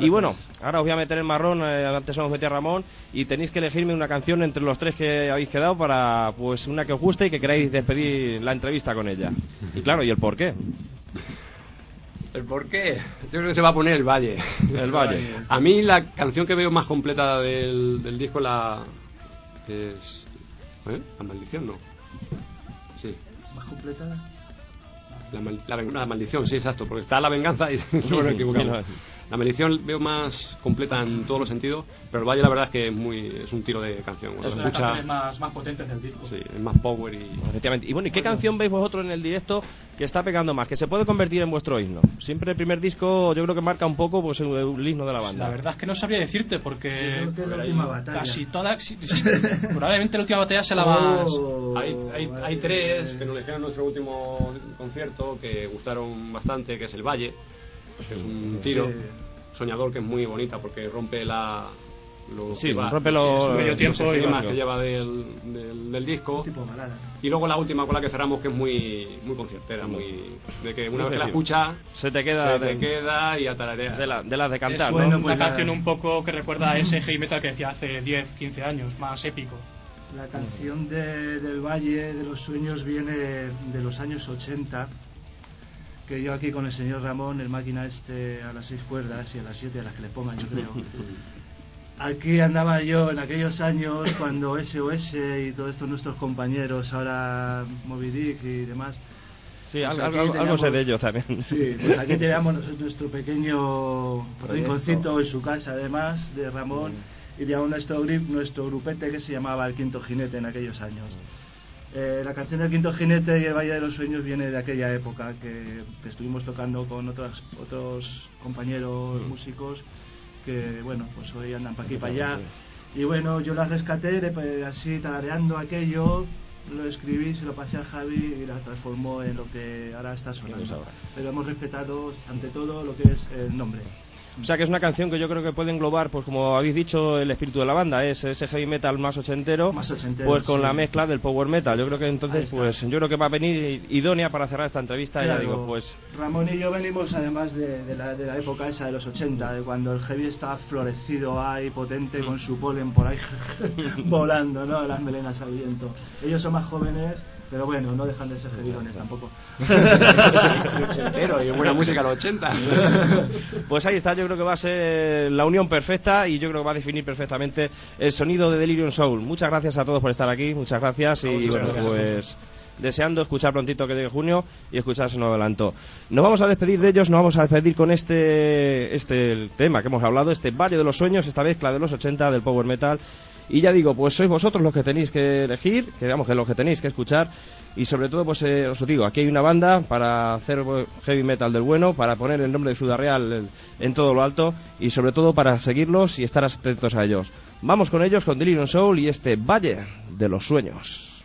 Speaker 2: Y bueno, ahora os voy a meter el marrón, eh, antes hemos metido a Ramón, y tenéis que elegirme una canción entre los tres que habéis quedado para, pues, una que os guste y que queráis despedir la entrevista con ella. Y claro, ¿y el por qué?
Speaker 9: ¿El por qué? Yo creo que se va a poner el Valle.
Speaker 2: El Valle.
Speaker 9: A mí la canción que veo más completa del, del disco la es ¿eh? la maldición, ¿no? Sí,
Speaker 8: ¿Más completada?
Speaker 9: la, mal- la la maldición, sí, exacto, porque está la venganza y no nos equivocamos. La maldición veo más completa en todos los sentidos, pero el Valle la verdad es que es muy es un tiro de canción. Cuando
Speaker 7: Es
Speaker 9: se
Speaker 7: una de las
Speaker 9: escucha,
Speaker 7: canciones más, más potentes del disco.
Speaker 9: sí, es más power y
Speaker 2: Efectivamente. Y bueno, ¿y qué canción veis vosotros en el directo que está pegando más? Que se puede convertir en vuestro himno. Siempre el primer disco yo creo que marca un poco pues el, el himno de la banda.
Speaker 7: La verdad es que no sabría decirte porque
Speaker 8: Sí, creo que es la última batalla.
Speaker 7: casi toda, sí, sí, probablemente la última batalla sea la más.
Speaker 8: Oh,
Speaker 9: Hay, hay, hay tres que nos dejaron en nuestro último concierto que gustaron bastante, que es El Valle, que es un tiro
Speaker 8: Sí.
Speaker 9: soñador que es muy bonita porque rompe la... Lo
Speaker 2: Sí,
Speaker 9: que va-
Speaker 2: rompe los-
Speaker 9: su medio
Speaker 2: los
Speaker 9: tiempo y
Speaker 2: esquemas.
Speaker 9: más que lleva del, del, del disco.
Speaker 8: Tipo.
Speaker 9: Y luego la última con la que cerramos que es muy muy conciertera, muy de que una vez que la escuchas
Speaker 2: Se te queda
Speaker 9: se
Speaker 2: de-
Speaker 9: te queda y atararea.
Speaker 2: De, la, de las de cantar,
Speaker 7: es
Speaker 2: ¿no?
Speaker 8: bueno,
Speaker 7: una
Speaker 8: pues
Speaker 7: canción un poco que recuerda a ese heavy metal que decía hace 10, 15 años, más épico.
Speaker 8: La canción de- del Valle de los Sueños viene de los años 80, que yo aquí con el señor Ramón, el máquina este a las seis cuerdas y a las siete a las que le pongan, yo creo. Aquí andaba yo en aquellos años cuando SOS y todos estos nuestros compañeros, ahora Moby Dick y demás,
Speaker 2: Sí,
Speaker 8: Pues
Speaker 2: algo, sé de ellos también.
Speaker 8: Sí, pues aquí teníamos nuestro pequeño rinconcito en su casa, además, de Ramón, y teníamos nuestro, nuestro grupete que se llamaba El Quinto Jinete en aquellos años. Eh, la canción del Quinto Jinete y El Valle de los Sueños viene de aquella época que, que estuvimos tocando con otros, otros compañeros músicos que, bueno, pues hoy andan para aquí y para allá. Y bueno, yo la rescaté de- pues, así tarareando aquello, lo escribí, se lo pasé a Javi y la transformó en lo que ahora está sonando. Pero hemos respetado ante todo lo que es el nombre.
Speaker 2: O sea que es una canción que yo creo que puede englobar, pues como habéis dicho, el espíritu de la banda. Es ese heavy metal más ochentero,
Speaker 8: Más ochentero,
Speaker 2: pues con
Speaker 8: sí.
Speaker 2: la mezcla del power metal. Yo creo que entonces,
Speaker 8: está.
Speaker 2: pues yo creo que va a venir idónea para cerrar esta entrevista. Ya digo, pues
Speaker 8: Ramón y yo venimos además de, de la, de la época esa de los 80, de cuando el heavy estaba florecido ahí, potente, con su polen por ahí volando, ¿no? Las melenas al viento. Ellos son más jóvenes, pero bueno, no dejan de ser heavyrones tampoco.
Speaker 9: Ochentero y buena música a los 80.
Speaker 2: Pues ahí está, yo creo que va a ser la unión perfecta y yo creo que va a definir perfectamente el sonido de Delirium Soul. Muchas gracias a todos por estar aquí, muchas gracias y bueno,
Speaker 7: gracias.
Speaker 2: pues deseando escuchar prontito que llegue junio y escuchar ese nuevo adelanto. Nos vamos a despedir de ellos, nos vamos a despedir con este este tema que hemos hablado, este Valle de los Sueños, esta mezcla de los 80 del power metal. Y ya digo, pues sois vosotros los que tenéis que elegir, que digamos que los que tenéis que escuchar y sobre todo pues eh, os digo, aquí hay una banda para hacer eh, heavy metal del bueno, para poner el nombre de Ciudad Real en- en todo lo alto y sobre todo para seguirlos y estar atentos a ellos. Vamos con ellos, con Delirium Soul y este Valle de los Sueños.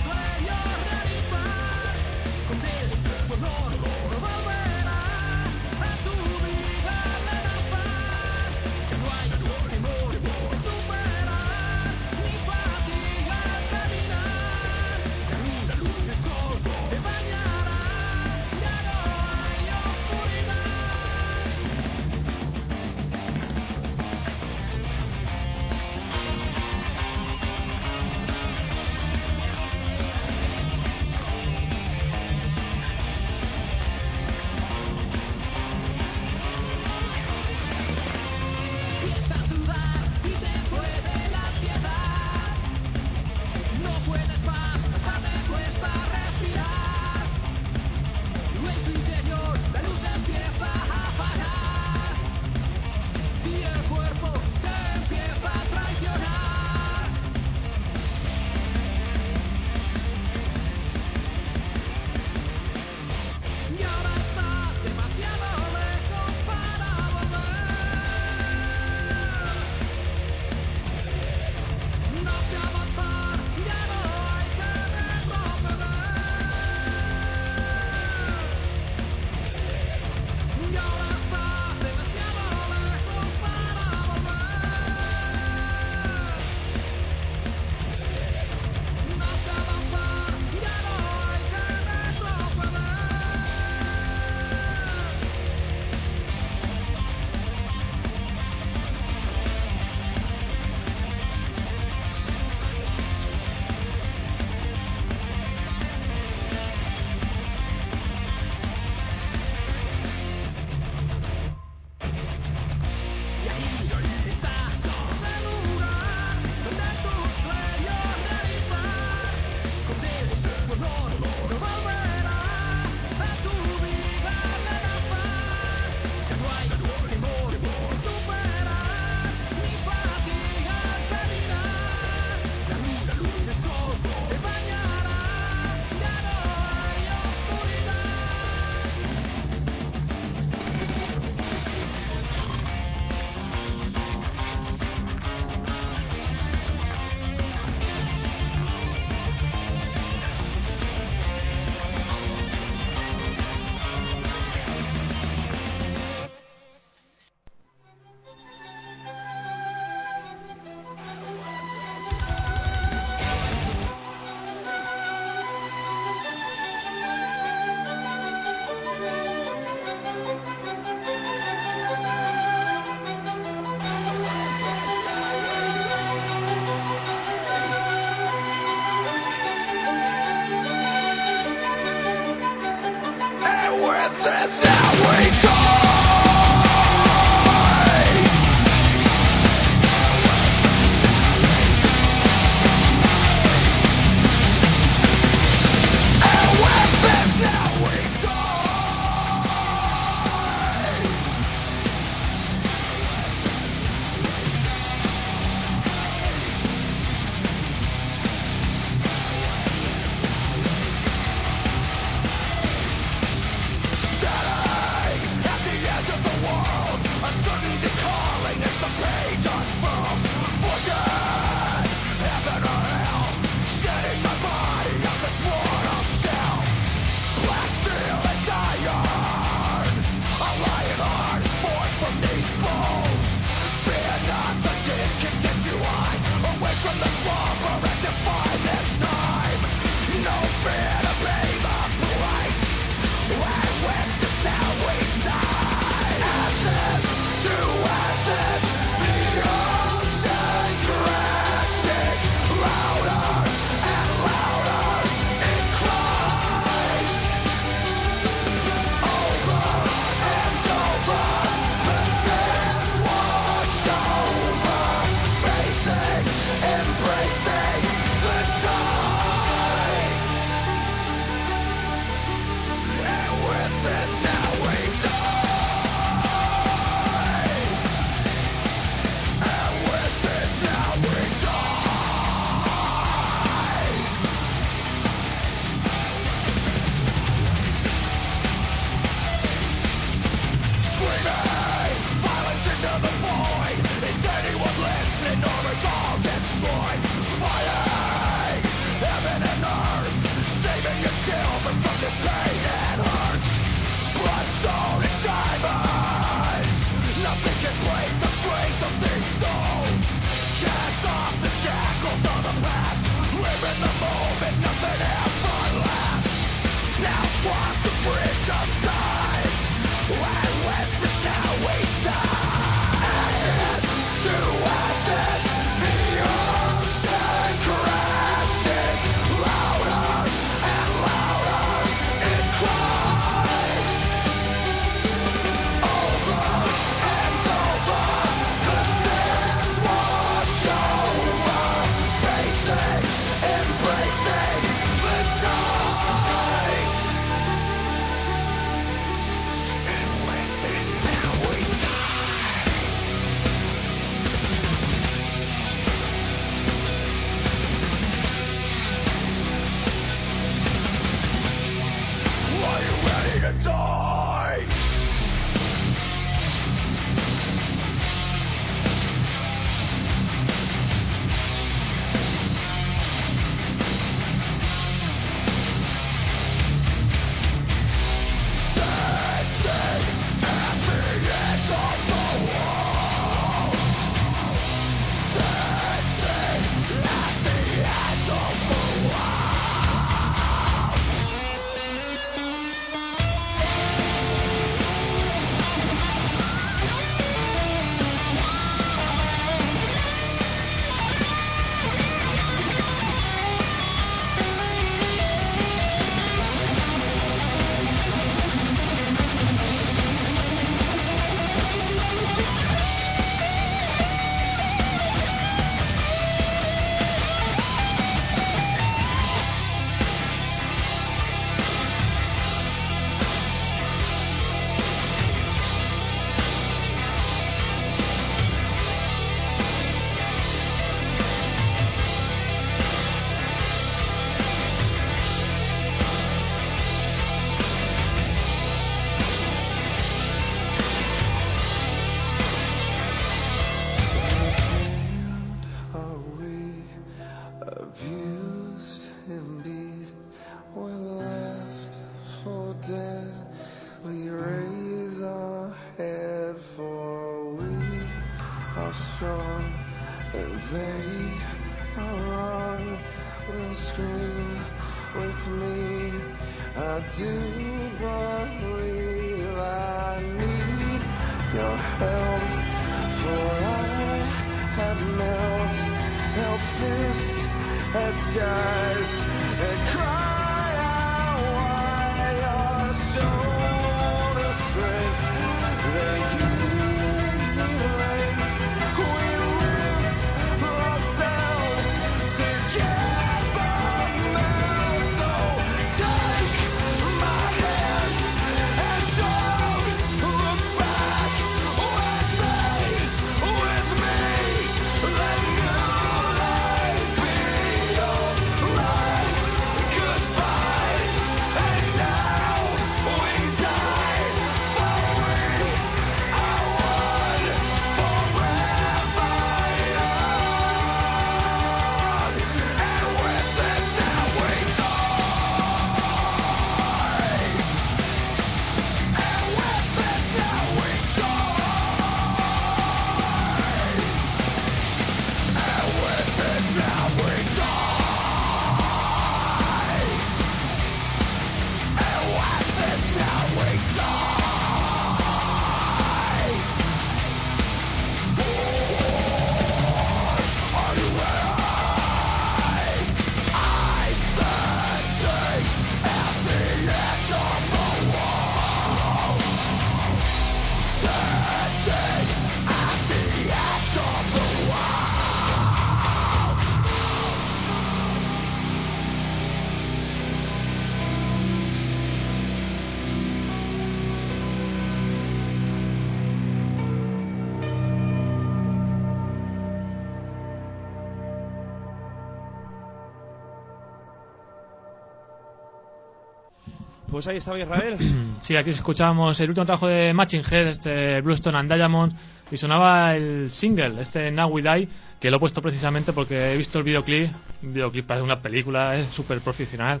Speaker 2: Pues ahí estaba Israel.
Speaker 4: Sí, aquí escuchábamos el último trabajo de Matching Head, este Bluestone and Diamond, y sonaba el single, este Now We Die, que lo he puesto precisamente porque he visto el videoclip, un videoclip para una película, es súper profesional,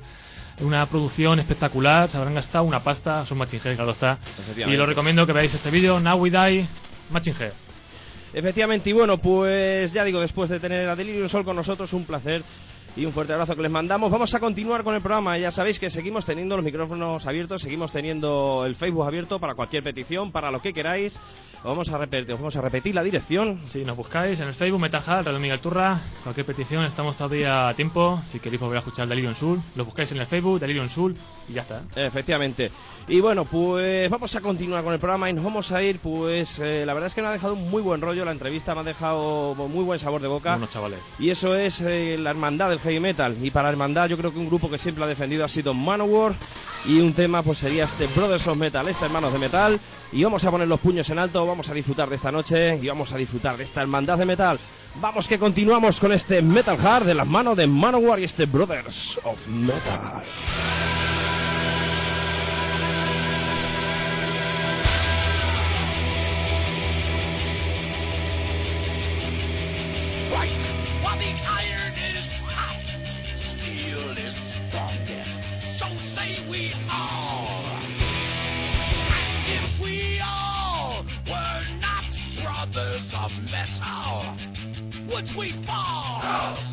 Speaker 4: una producción espectacular, se habrán gastado una pasta, son Matching Head, claro está, y lo recomiendo que veáis este vídeo, Now We Die, Matching Head.
Speaker 2: Efectivamente, y bueno, pues ya digo, después de tener a Delirium Sol con nosotros, un placer y un fuerte abrazo que les mandamos. Vamos a continuar con el programa. Ya sabéis que seguimos teniendo los micrófonos abiertos, seguimos teniendo el Facebook abierto para cualquier petición, para lo que queráis. Vamos a repetir, vamos a repetir la dirección.
Speaker 4: Si nos buscáis en el Facebook, Metal Hard, Radio Miguel Turra, cualquier petición, estamos todavía a tiempo. Si queréis volver a escuchar Delirium Sul, lo buscáis en el Facebook, Delirium Sul, y ya está.
Speaker 2: Efectivamente. Y bueno, pues vamos a continuar con el programa y nos vamos a ir, pues eh, la verdad es que me ha dejado un muy buen rollo la entrevista, me ha dejado muy buen sabor de boca.
Speaker 4: Unos chavales.
Speaker 2: Y eso es eh, la hermandad del heavy metal. Y para hermandad yo creo que un grupo que siempre ha defendido ha sido Manowar. Y un tema pues sería este Brothers of Metal, este Hermanos de Metal. Y vamos a poner los puños en alto, vamos a disfrutar de esta noche y vamos a disfrutar de esta hermandad de metal. Vamos que continuamos con este Metal Hard de las manos de Manowar y este Brothers of Metal.
Speaker 5: We fall?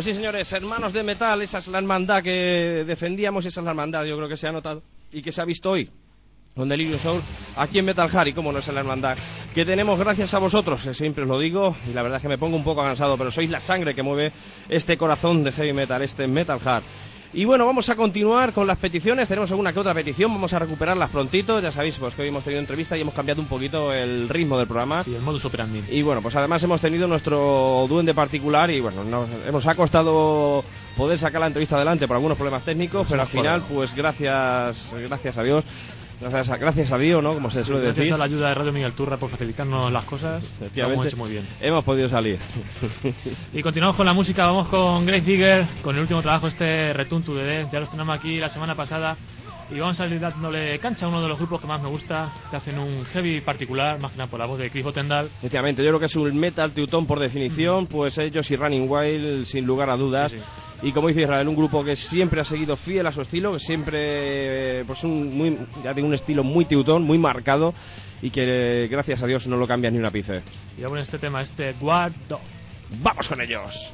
Speaker 2: Pues sí, señores, hermanos de metal, esa es la hermandad que defendíamos, esa es la hermandad, yo creo que se ha notado y que se ha visto hoy con Delirium Soul aquí en Metal Harry, como no es en la hermandad, que tenemos gracias a vosotros, que siempre os lo digo, y la verdad es que me pongo un poco cansado, pero sois la sangre que mueve este corazón de heavy metal, este Metal Hard. Y bueno, vamos a continuar con las peticiones. Tenemos alguna que otra petición, vamos a recuperarlas prontito. Ya sabéis, pues que hoy hemos tenido entrevista y hemos cambiado un poquito el ritmo del programa.
Speaker 4: Sí, el modus operandi.
Speaker 2: Y bueno, pues además hemos tenido nuestro duende particular y bueno, nos, nos ha costado poder sacar la entrevista adelante por algunos problemas técnicos, pero al final, pues gracias, gracias a Dios, gracias a, gracias a Dios, ¿no? Como se suele
Speaker 4: Gracias
Speaker 2: decir.
Speaker 4: a la ayuda de Radio Miguel Turra por facilitarnos las cosas. Lo hemos hecho muy bien.
Speaker 2: Hemos podido salir.
Speaker 4: Y continuamos con la música, vamos con Grace Digger, con el último trabajo, este Return to the Dead. Ya los tenemos aquí la semana pasada. Y vamos a ir dándole cancha a uno de los grupos que más me gusta, que hacen un heavy particular, más que nada por la voz de Chris Botendal.
Speaker 2: Efectivamente, yo creo que es un metal teutón por definición, pues ellos y Running Wild, sin lugar a dudas.
Speaker 4: Sí, sí.
Speaker 2: Y como dice Israel, un grupo que siempre ha seguido fiel a su estilo, que siempre, eh, pues un, muy, ya tiene un estilo muy teutón, muy marcado, y que eh, gracias a Dios no lo cambia ni un ápice.
Speaker 4: Y en este tema, este Guard Dog.
Speaker 2: ¡Vamos con ellos!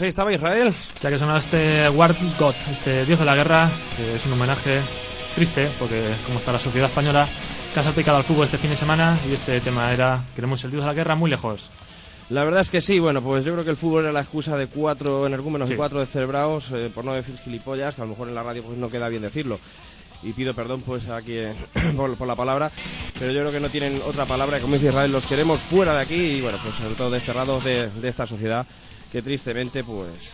Speaker 2: Pues ahí estaba Israel.
Speaker 4: O sea que sonaba este War God, este dios de la guerra, que es un homenaje triste, porque como está la sociedad española, que ha salpicado al fútbol este fin de semana, y este tema era Queremos el dios de la guerra muy lejos.
Speaker 2: La verdad es que sí, bueno, pues yo creo que el fútbol era la excusa de cuatro energúmenos
Speaker 4: Sí.
Speaker 2: y cuatro descerebrados, eh, por no decir gilipollas, que a lo mejor en la radio pues no queda bien decirlo. Y pido perdón pues aquí eh, por, por la palabra, pero yo creo que no tienen otra palabra, como dice Israel, los queremos fuera de aquí y bueno, pues sobre todo desterrados de, de esta sociedad que tristemente pues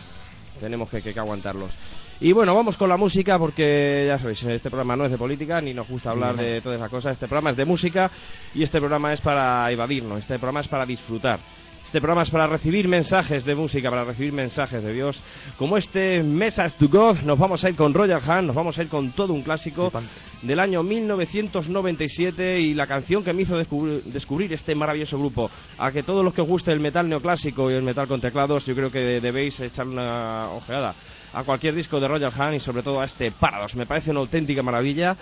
Speaker 2: tenemos que, que- que aguantarlos. Y bueno, vamos con la música porque ya sabéis, este programa no es de política ni nos gusta hablar de todas esas cosas. Este programa es de música y este programa es para evadirnos, este programa es para disfrutar. Este programa es para recibir mensajes de música, para recibir mensajes de Dios. Como este Message to God, nos vamos a ir con Royal Hunt, nos vamos a ir con todo un clásico del año 1997 y la canción que me hizo descubrir, descubrir este maravilloso grupo. A que todos los que os guste el metal neoclásico y el metal con teclados, yo creo que debéis echarle una ojeada a cualquier disco de Royal Hunt y sobre todo a este Paradox. Me parece una auténtica maravilla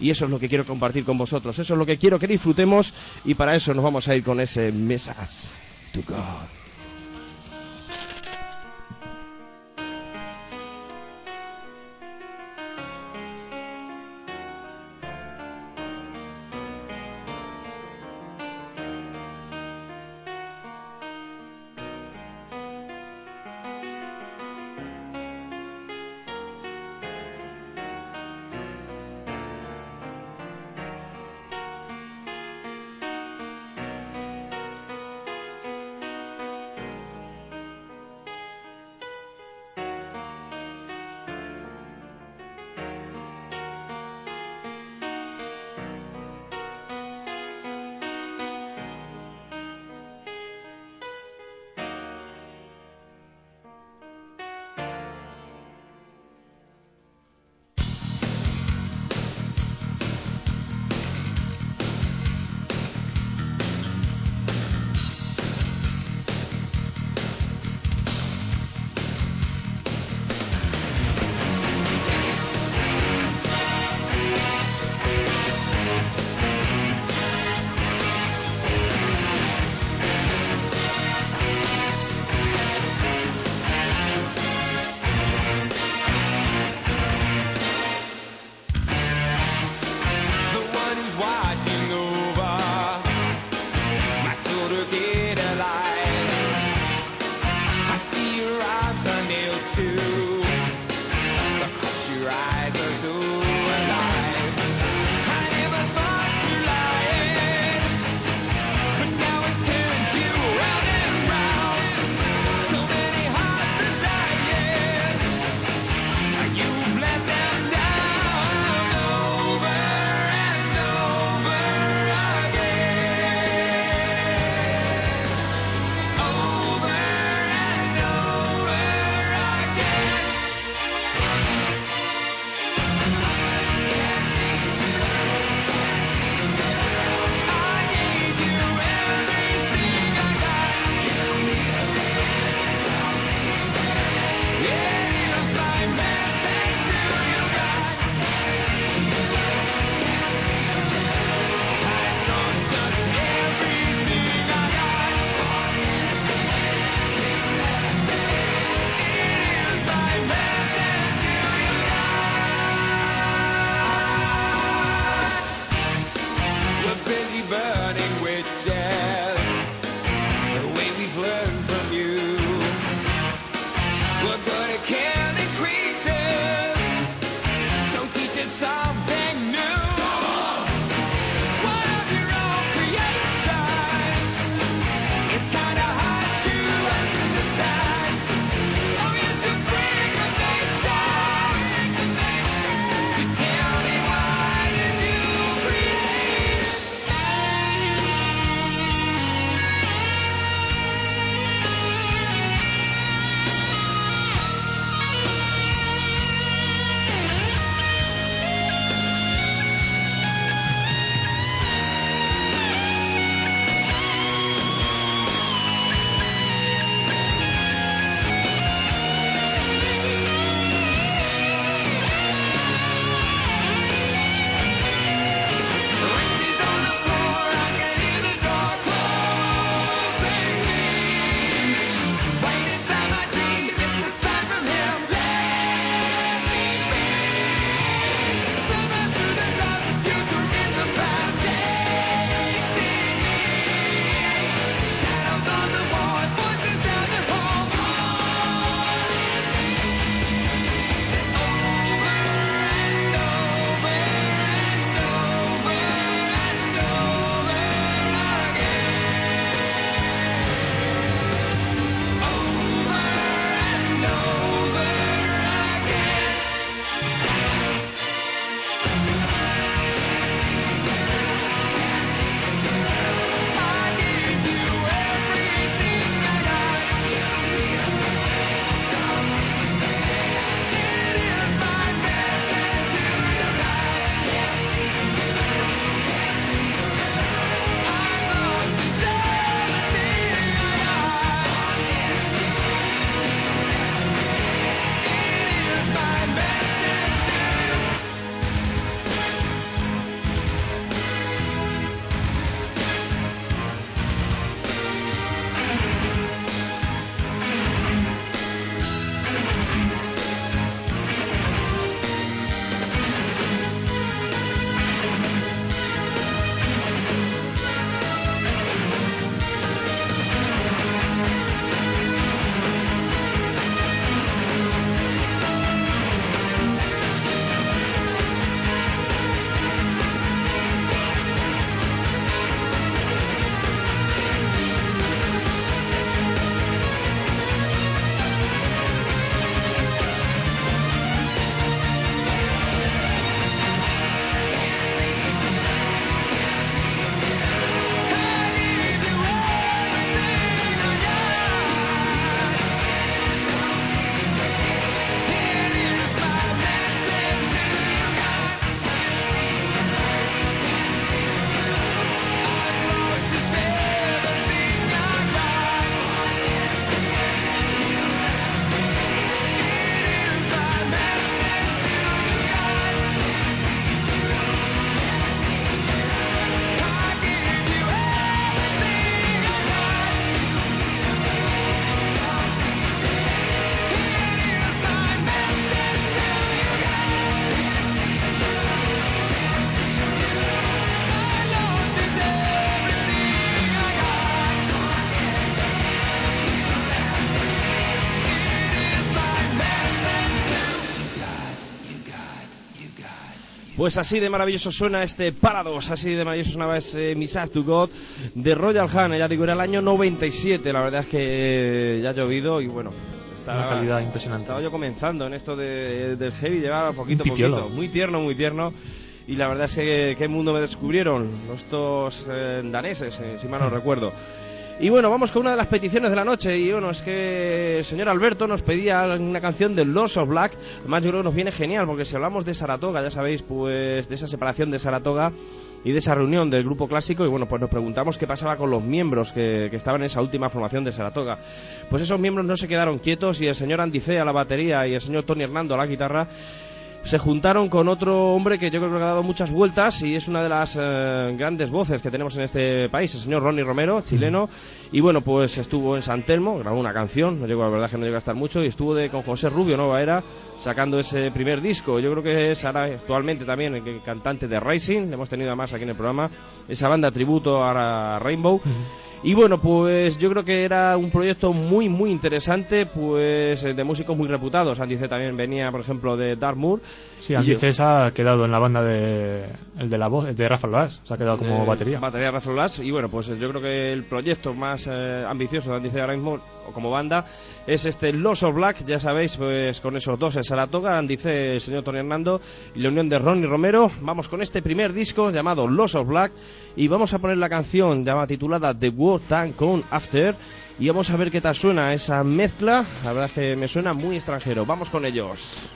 Speaker 2: y eso es lo que quiero compartir con vosotros. Eso es lo que quiero que disfrutemos y para eso nos vamos a ir con ese Message to God. Pues así de maravilloso suena este Paradox, así de maravilloso sonaba ese Missage to God de Royal Han, ya digo, era el año 97, la verdad es que ya ha llovido y bueno,
Speaker 4: Una calidad impresionante.
Speaker 2: Estaba yo comenzando en esto de, del heavy, llevaba poquito a poquito, muy tierno, muy tierno. Y la verdad es que qué mundo me descubrieron estos eh, daneses, eh, si mal no recuerdo. Y bueno, vamos con una de las peticiones de la noche. Y bueno, es que el señor Alberto nos pedía una canción de Lost of Black. Además, yo creo que nos viene genial, porque si hablamos de Saratoga, ya sabéis, pues de esa separación de Saratoga y de esa reunión del grupo clásico. Y bueno, pues nos preguntamos qué pasaba con los miembros que, que estaban en esa última formación de Saratoga. Pues esos miembros no se quedaron quietos y el señor Andice a la batería y el señor Tony Hernando a la guitarra se juntaron con otro hombre que yo creo que ha dado muchas vueltas y es una de las eh, grandes voces que tenemos en este país, el señor Ronnie Romero, chileno. Y bueno, pues estuvo en San Telmo, grabó una canción, no llegó, la verdad que no llegó a estar mucho, y estuvo de, con José Rubio, Nueva Era, sacando ese primer disco. Yo creo que es ahora actualmente también el cantante de Rising, le hemos tenido además aquí en el programa, esa banda tributo a Rainbow. Y bueno, pues yo creo que era un proyecto muy, muy interesante, pues eh, de músicos muy reputados. Andy C también venía, por ejemplo, de Dartmoor.
Speaker 4: Sí, Andy
Speaker 2: yo-
Speaker 4: César ha quedado en la banda de el de la voz, de Rafa Loas, se ha quedado como
Speaker 2: Eh,
Speaker 4: batería.
Speaker 2: Batería Rafael Blas. Y bueno, pues yo creo que el proyecto más eh, ambicioso de Andy C ahora mismo, o como banda, es este Lost of Black. Ya sabéis, pues con esos dos, el Saratoga, Andy C, el señor Tony Hernando y la unión de Ronnie Romero. Vamos con este primer disco llamado Lost of Black y vamos a poner la canción llamada titulada The War Tank Come After. Y vamos a ver qué tal suena esa mezcla. La verdad es que me suena muy extranjero. Vamos con ellos.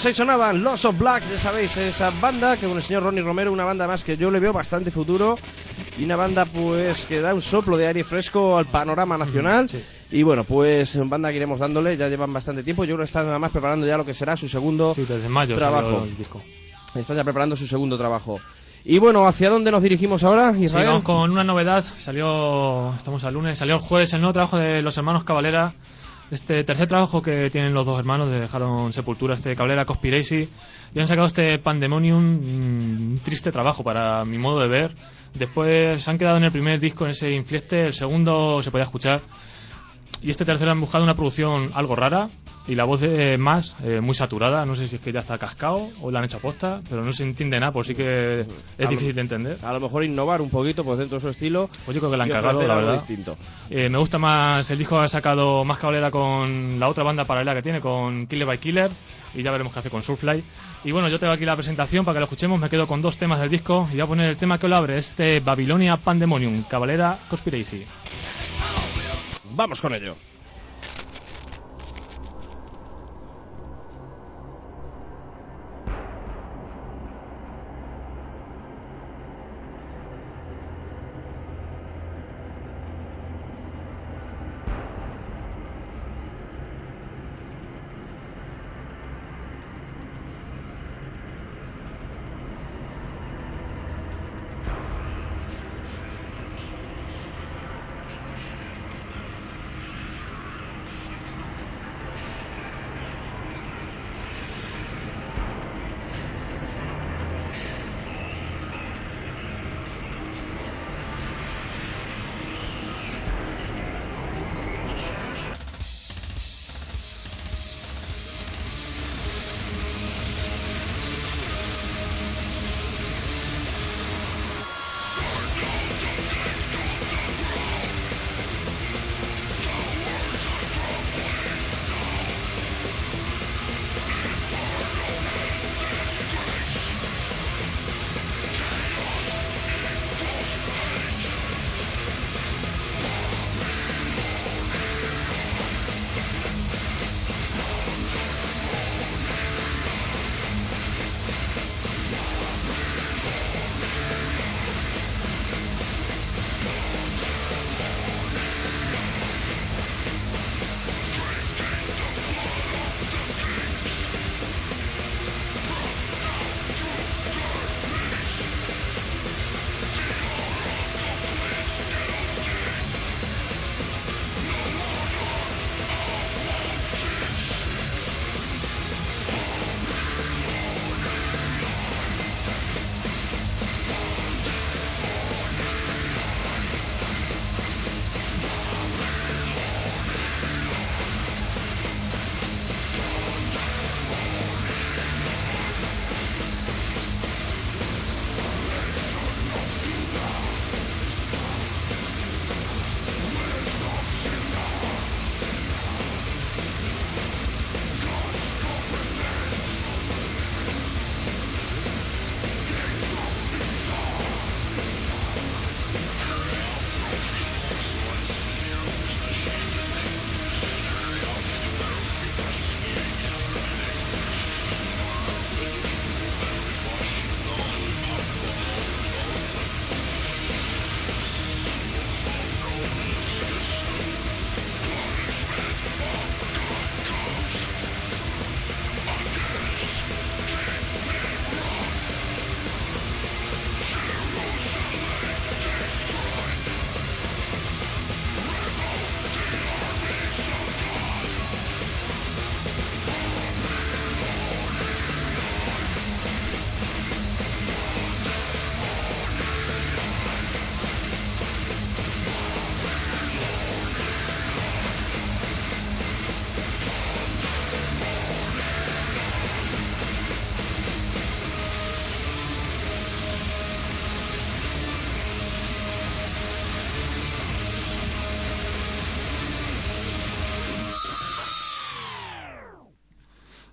Speaker 2: Pues ahí sonaban Los of Black, ya sabéis, esa banda que con el señor Ronnie Romero, una banda más que yo le veo bastante futuro y una banda pues que da un soplo de aire fresco al panorama nacional. Y bueno, pues banda que iremos dándole, ya llevan bastante tiempo, yo creo que están nada más preparando ya lo que será su segundo
Speaker 4: Sí, desde mayo
Speaker 2: trabajo.
Speaker 4: el disco.
Speaker 2: Están ya preparando su segundo trabajo. Y bueno, ¿hacia dónde nos dirigimos ahora, Israel?
Speaker 4: con una novedad. Salió, estamos al lunes, salió el jueves el nuevo trabajo de los hermanos Cavalera. Este tercer trabajo que tienen los dos hermanos, dejaron Sepultura, este Cavalera Conspiracy. Y han sacado este Pandemonium, un triste trabajo para mi modo de ver. Después se han quedado en el primer disco, en ese inflieste. El segundo se podía escuchar. Y este tercero han buscado una producción algo rara. Y la voz de más, eh, muy saturada. No sé si es que ya está cascado o la han hecho aposta, pero no se entiende nada, por sí que es difícil de entender.
Speaker 2: A lo mejor innovar un poquito pues dentro de su estilo.
Speaker 4: Pues yo creo que la han cagado, la verdad.
Speaker 2: distinto.
Speaker 4: Eh, me gusta más el disco que ha sacado más cabalera con la otra banda paralela que tiene, con Killer by Killer. Y ya veremos qué hace con Soulfly. Y bueno, yo tengo aquí la presentación para que lo escuchemos. Me quedo con dos temas del disco. Y voy a poner el tema que lo abre: este Babilonia Pandemonium, Cabalera Conspiracy.
Speaker 2: Vamos con ello.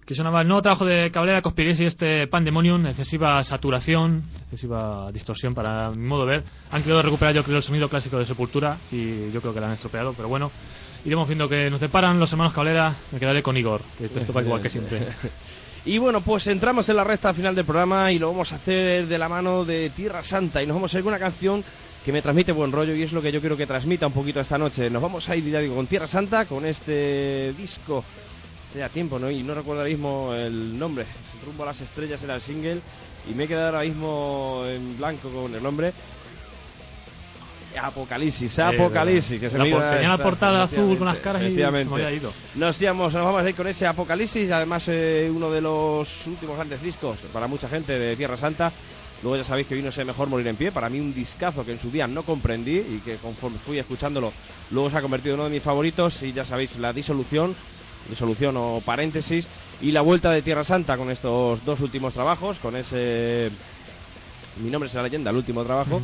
Speaker 4: Que sonaba el nuevo trabajo de Cabalera Conspiracy, este Pandemonium, excesiva saturación, excesiva distorsión para mi modo de ver. Han querido recuperar yo creo el sonido clásico de Sepultura y yo creo que lo han estropeado, pero bueno. Iremos viendo que nos deparan los hermanos Cabalera, me quedaré con Igor, que esto va igual que siempre.
Speaker 2: Y bueno, pues entramos en la recta final del programa y lo vamos a hacer de la mano de Tierra Santa y nos vamos a ir con una canción que me transmite buen rollo y es lo que yo quiero que transmita un poquito esta noche. Nos vamos a ir, ya digo, con Tierra Santa, con este disco hace ya tiempo, ¿no? Y no recuerdo ahora mismo el nombre. Rumbo a las estrellas era el single y me he quedado ahora mismo en blanco con el nombre. Apocalipsis, Apocalipsis, que se
Speaker 4: la
Speaker 2: me
Speaker 4: por-
Speaker 2: iba
Speaker 4: tenía la portada azul con las caras y se me había ido.
Speaker 2: Nos, íbamos, nos vamos a ir con ese Apocalipsis, además eh, uno de los últimos grandes discos para mucha gente de Tierra Santa. Luego ya sabéis que vino ese Mejor Morir en Pie, para mí un discazo que en su día no comprendí y que conforme fui escuchándolo luego se ha convertido en uno de mis favoritos y ya sabéis la disolución, disolución o paréntesis y la vuelta de Tierra Santa con estos dos últimos trabajos, con ese Mi nombre es la leyenda, el último trabajo.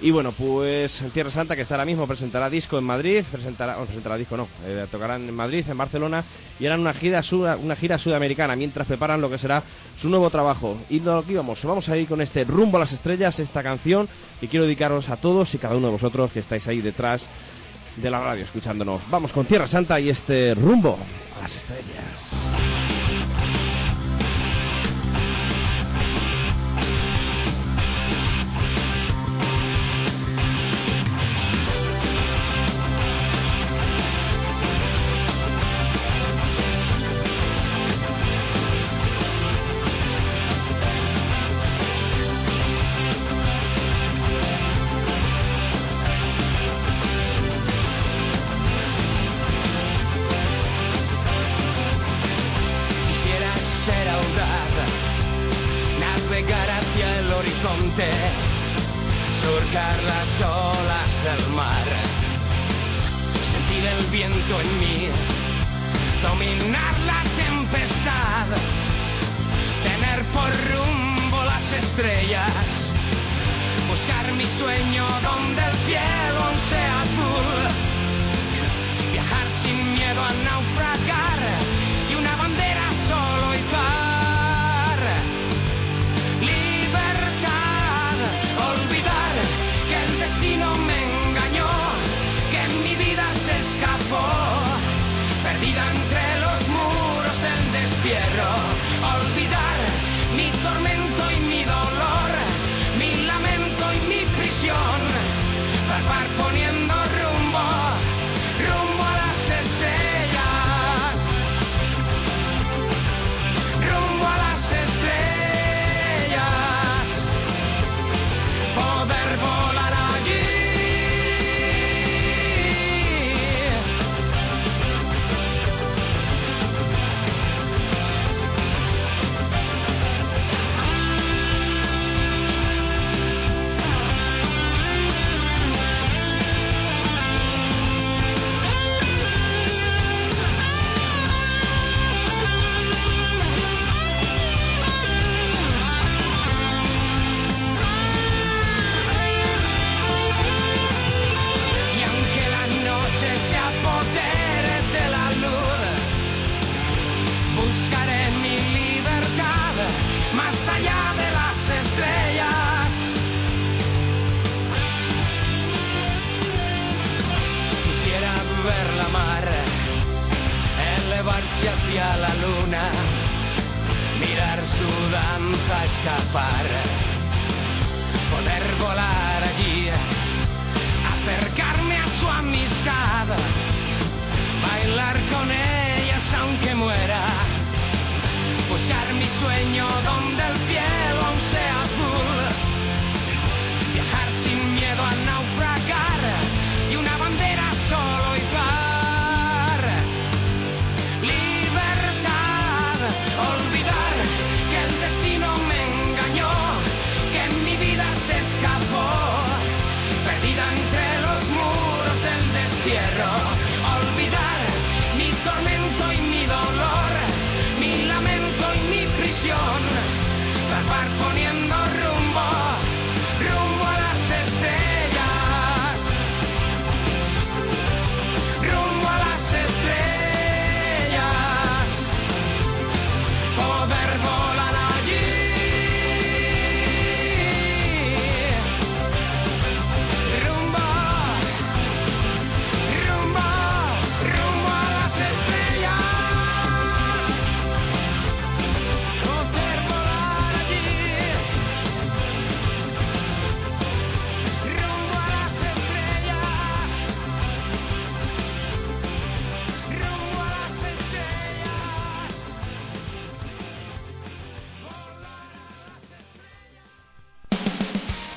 Speaker 2: Y bueno, pues Tierra Santa, que está ahora mismo, presentará disco en Madrid, presentará, bueno, presentará disco no, eh, tocarán en Madrid, en Barcelona, y harán una gira, suda- una gira sudamericana, mientras preparan lo que será su nuevo trabajo. Y lo que íbamos, vamos a ir con este Rumbo a las Estrellas, esta canción, que quiero dedicaros a todos y cada uno de vosotros que estáis ahí detrás de la radio escuchándonos. Vamos con Tierra Santa y este Rumbo a las Estrellas.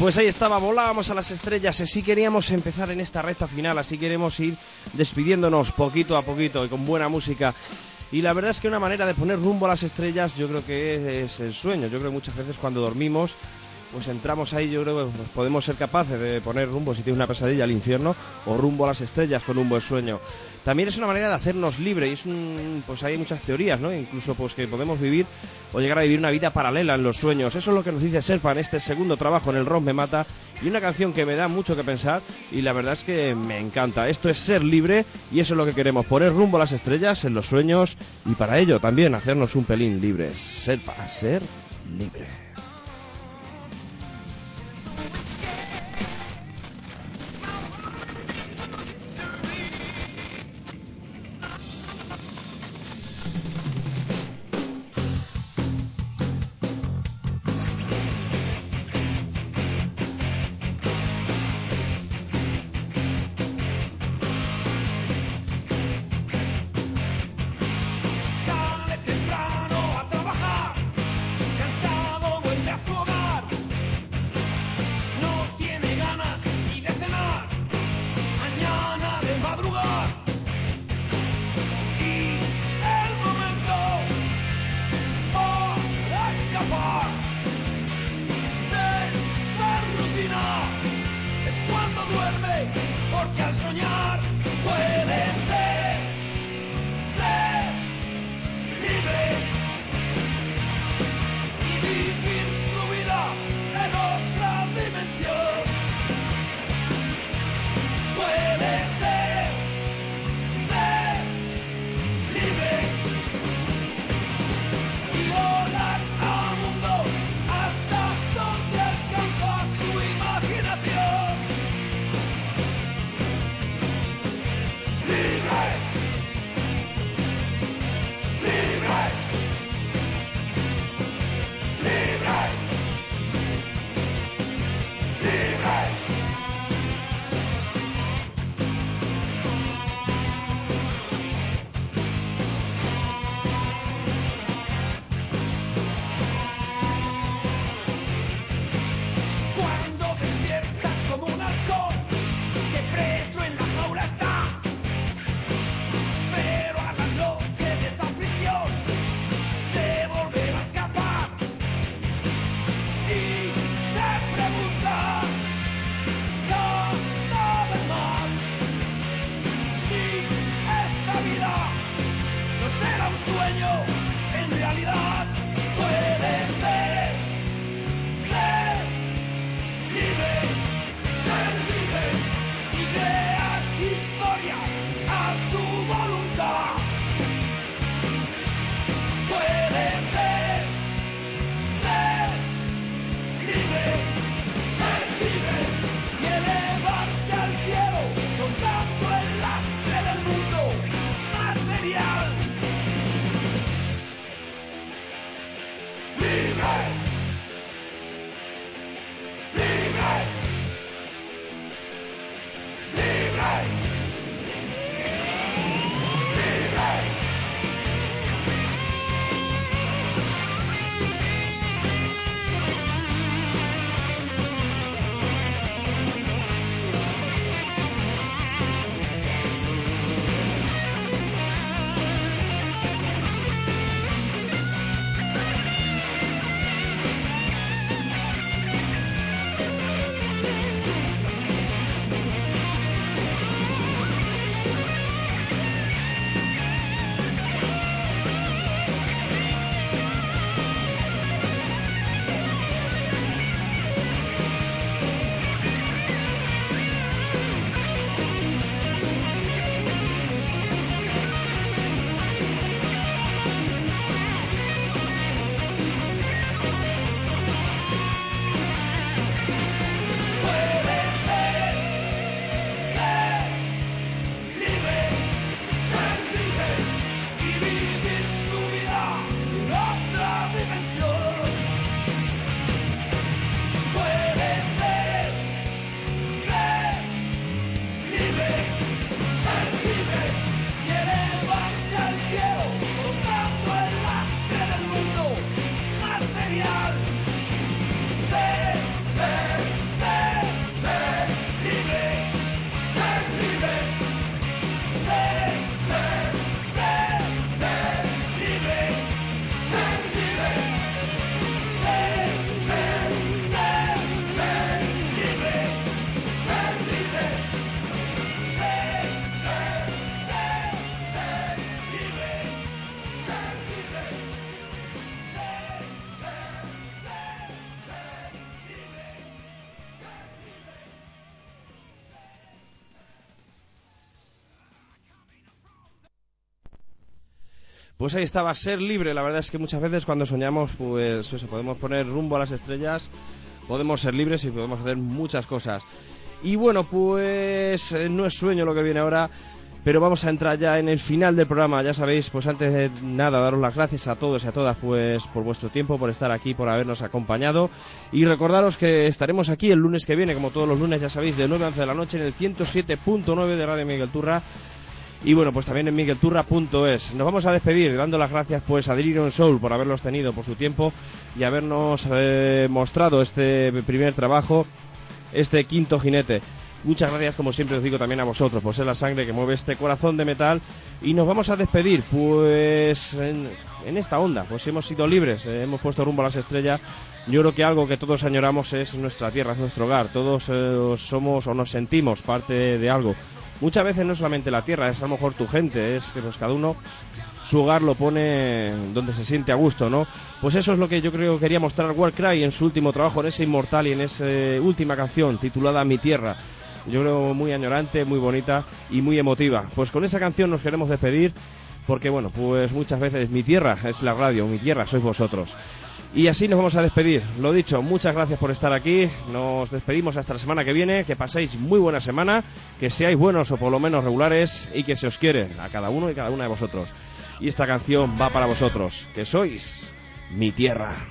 Speaker 2: Pues ahí estaba, volábamos a las estrellas. Así queríamos empezar en esta recta final, así queremos ir despidiéndonos poquito a poquito y con buena música. Y la verdad es que una manera de poner rumbo a las estrellas yo creo que es el sueño. Yo creo que muchas veces cuando dormimos pues entramos ahí, yo creo que podemos ser capaces de poner rumbo, si tienes una pesadilla, al infierno o rumbo a las estrellas con un buen sueño. También es una manera de hacernos libre y es un, pues hay muchas teorías, ¿no? Incluso pues que podemos vivir o llegar a vivir una vida paralela en los sueños. Eso es lo que nos dice Serpa en este segundo trabajo en El Rock Me Mata y una canción que me da mucho que pensar y la verdad es que me encanta. Esto es ser libre y eso es lo que queremos, poner rumbo a las estrellas en los sueños y para ello también hacernos un pelín libres. Serpa, ser libre. Pues ahí estaba, ser libre. La verdad es que muchas veces cuando soñamos, pues eso, podemos poner rumbo a las estrellas, podemos ser libres y podemos hacer muchas cosas. Y bueno, pues eh, no es sueño lo que viene ahora, pero vamos a entrar ya en el final del programa. Ya sabéis, pues antes de nada, daros las gracias a todos y a todas pues por vuestro tiempo, por estar aquí, por habernos acompañado. Y recordaros que estaremos aquí el lunes que viene, como todos los lunes, ya sabéis, de 9 a 11 de la noche en el 107.9 de Radio Miguel Turra. Y bueno, pues también en miguelturra.es. Nos vamos a despedir dando las gracias pues a Delirium Soul por haberlos tenido, por su tiempo y habernos eh, mostrado este primer trabajo, este quinto jinete. Muchas gracias, como siempre os digo también a vosotros, por ser la sangre que mueve este corazón de metal. Y nos vamos a despedir, pues, en, esta onda. Pues hemos sido libres, eh, hemos puesto rumbo a las estrellas. Yo creo que algo que todos añoramos es nuestra tierra, es nuestro hogar. Todos eh, somos o nos sentimos parte de algo. Muchas veces no es solamente la tierra, es a lo mejor tu gente, es que pues cada uno su hogar lo pone donde se siente a gusto, ¿no? Pues eso es lo que yo creo que quería mostrar Warcry en su último trabajo, en ese inmortal y en esa última canción titulada Mi Tierra. Yo creo muy añorante, muy bonita y muy emotiva. Pues con esa canción nos queremos despedir porque, bueno, pues muchas veces mi tierra es la radio, mi tierra sois vosotros. Y así nos vamos a despedir. Lo dicho, muchas gracias por estar aquí. Nos despedimos hasta la semana que viene. Que paséis muy buena semana, que seáis buenos o por lo menos regulares y que se os quiere a cada uno y cada una de vosotros. Y esta canción va para vosotros, que sois mi tierra.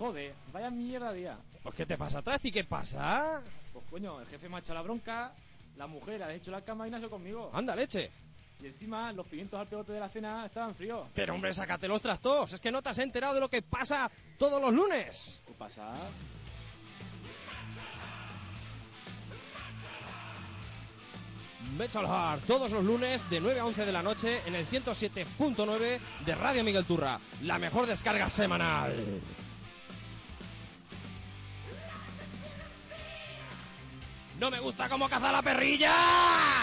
Speaker 1: Joder, vaya mierda día.
Speaker 2: Pues ¿qué te pasa atrás y qué pasa?
Speaker 1: Pues coño, el jefe me ha echado la bronca, la mujer ha hecho la cama y hecho conmigo.
Speaker 2: Anda, leche.
Speaker 1: Y encima los pimientos al pegote de la cena estaban fríos.
Speaker 2: Pero hombre, sácate los trastos. Es que no te has enterado de lo que pasa todos los lunes.
Speaker 1: ¿Qué pasa?
Speaker 2: Metal Heart, todos los lunes de 9 a 11 de la noche en el 107.9 de Radio Miguel Turra. La mejor descarga semanal. ¡No me gusta cómo caza la perrilla!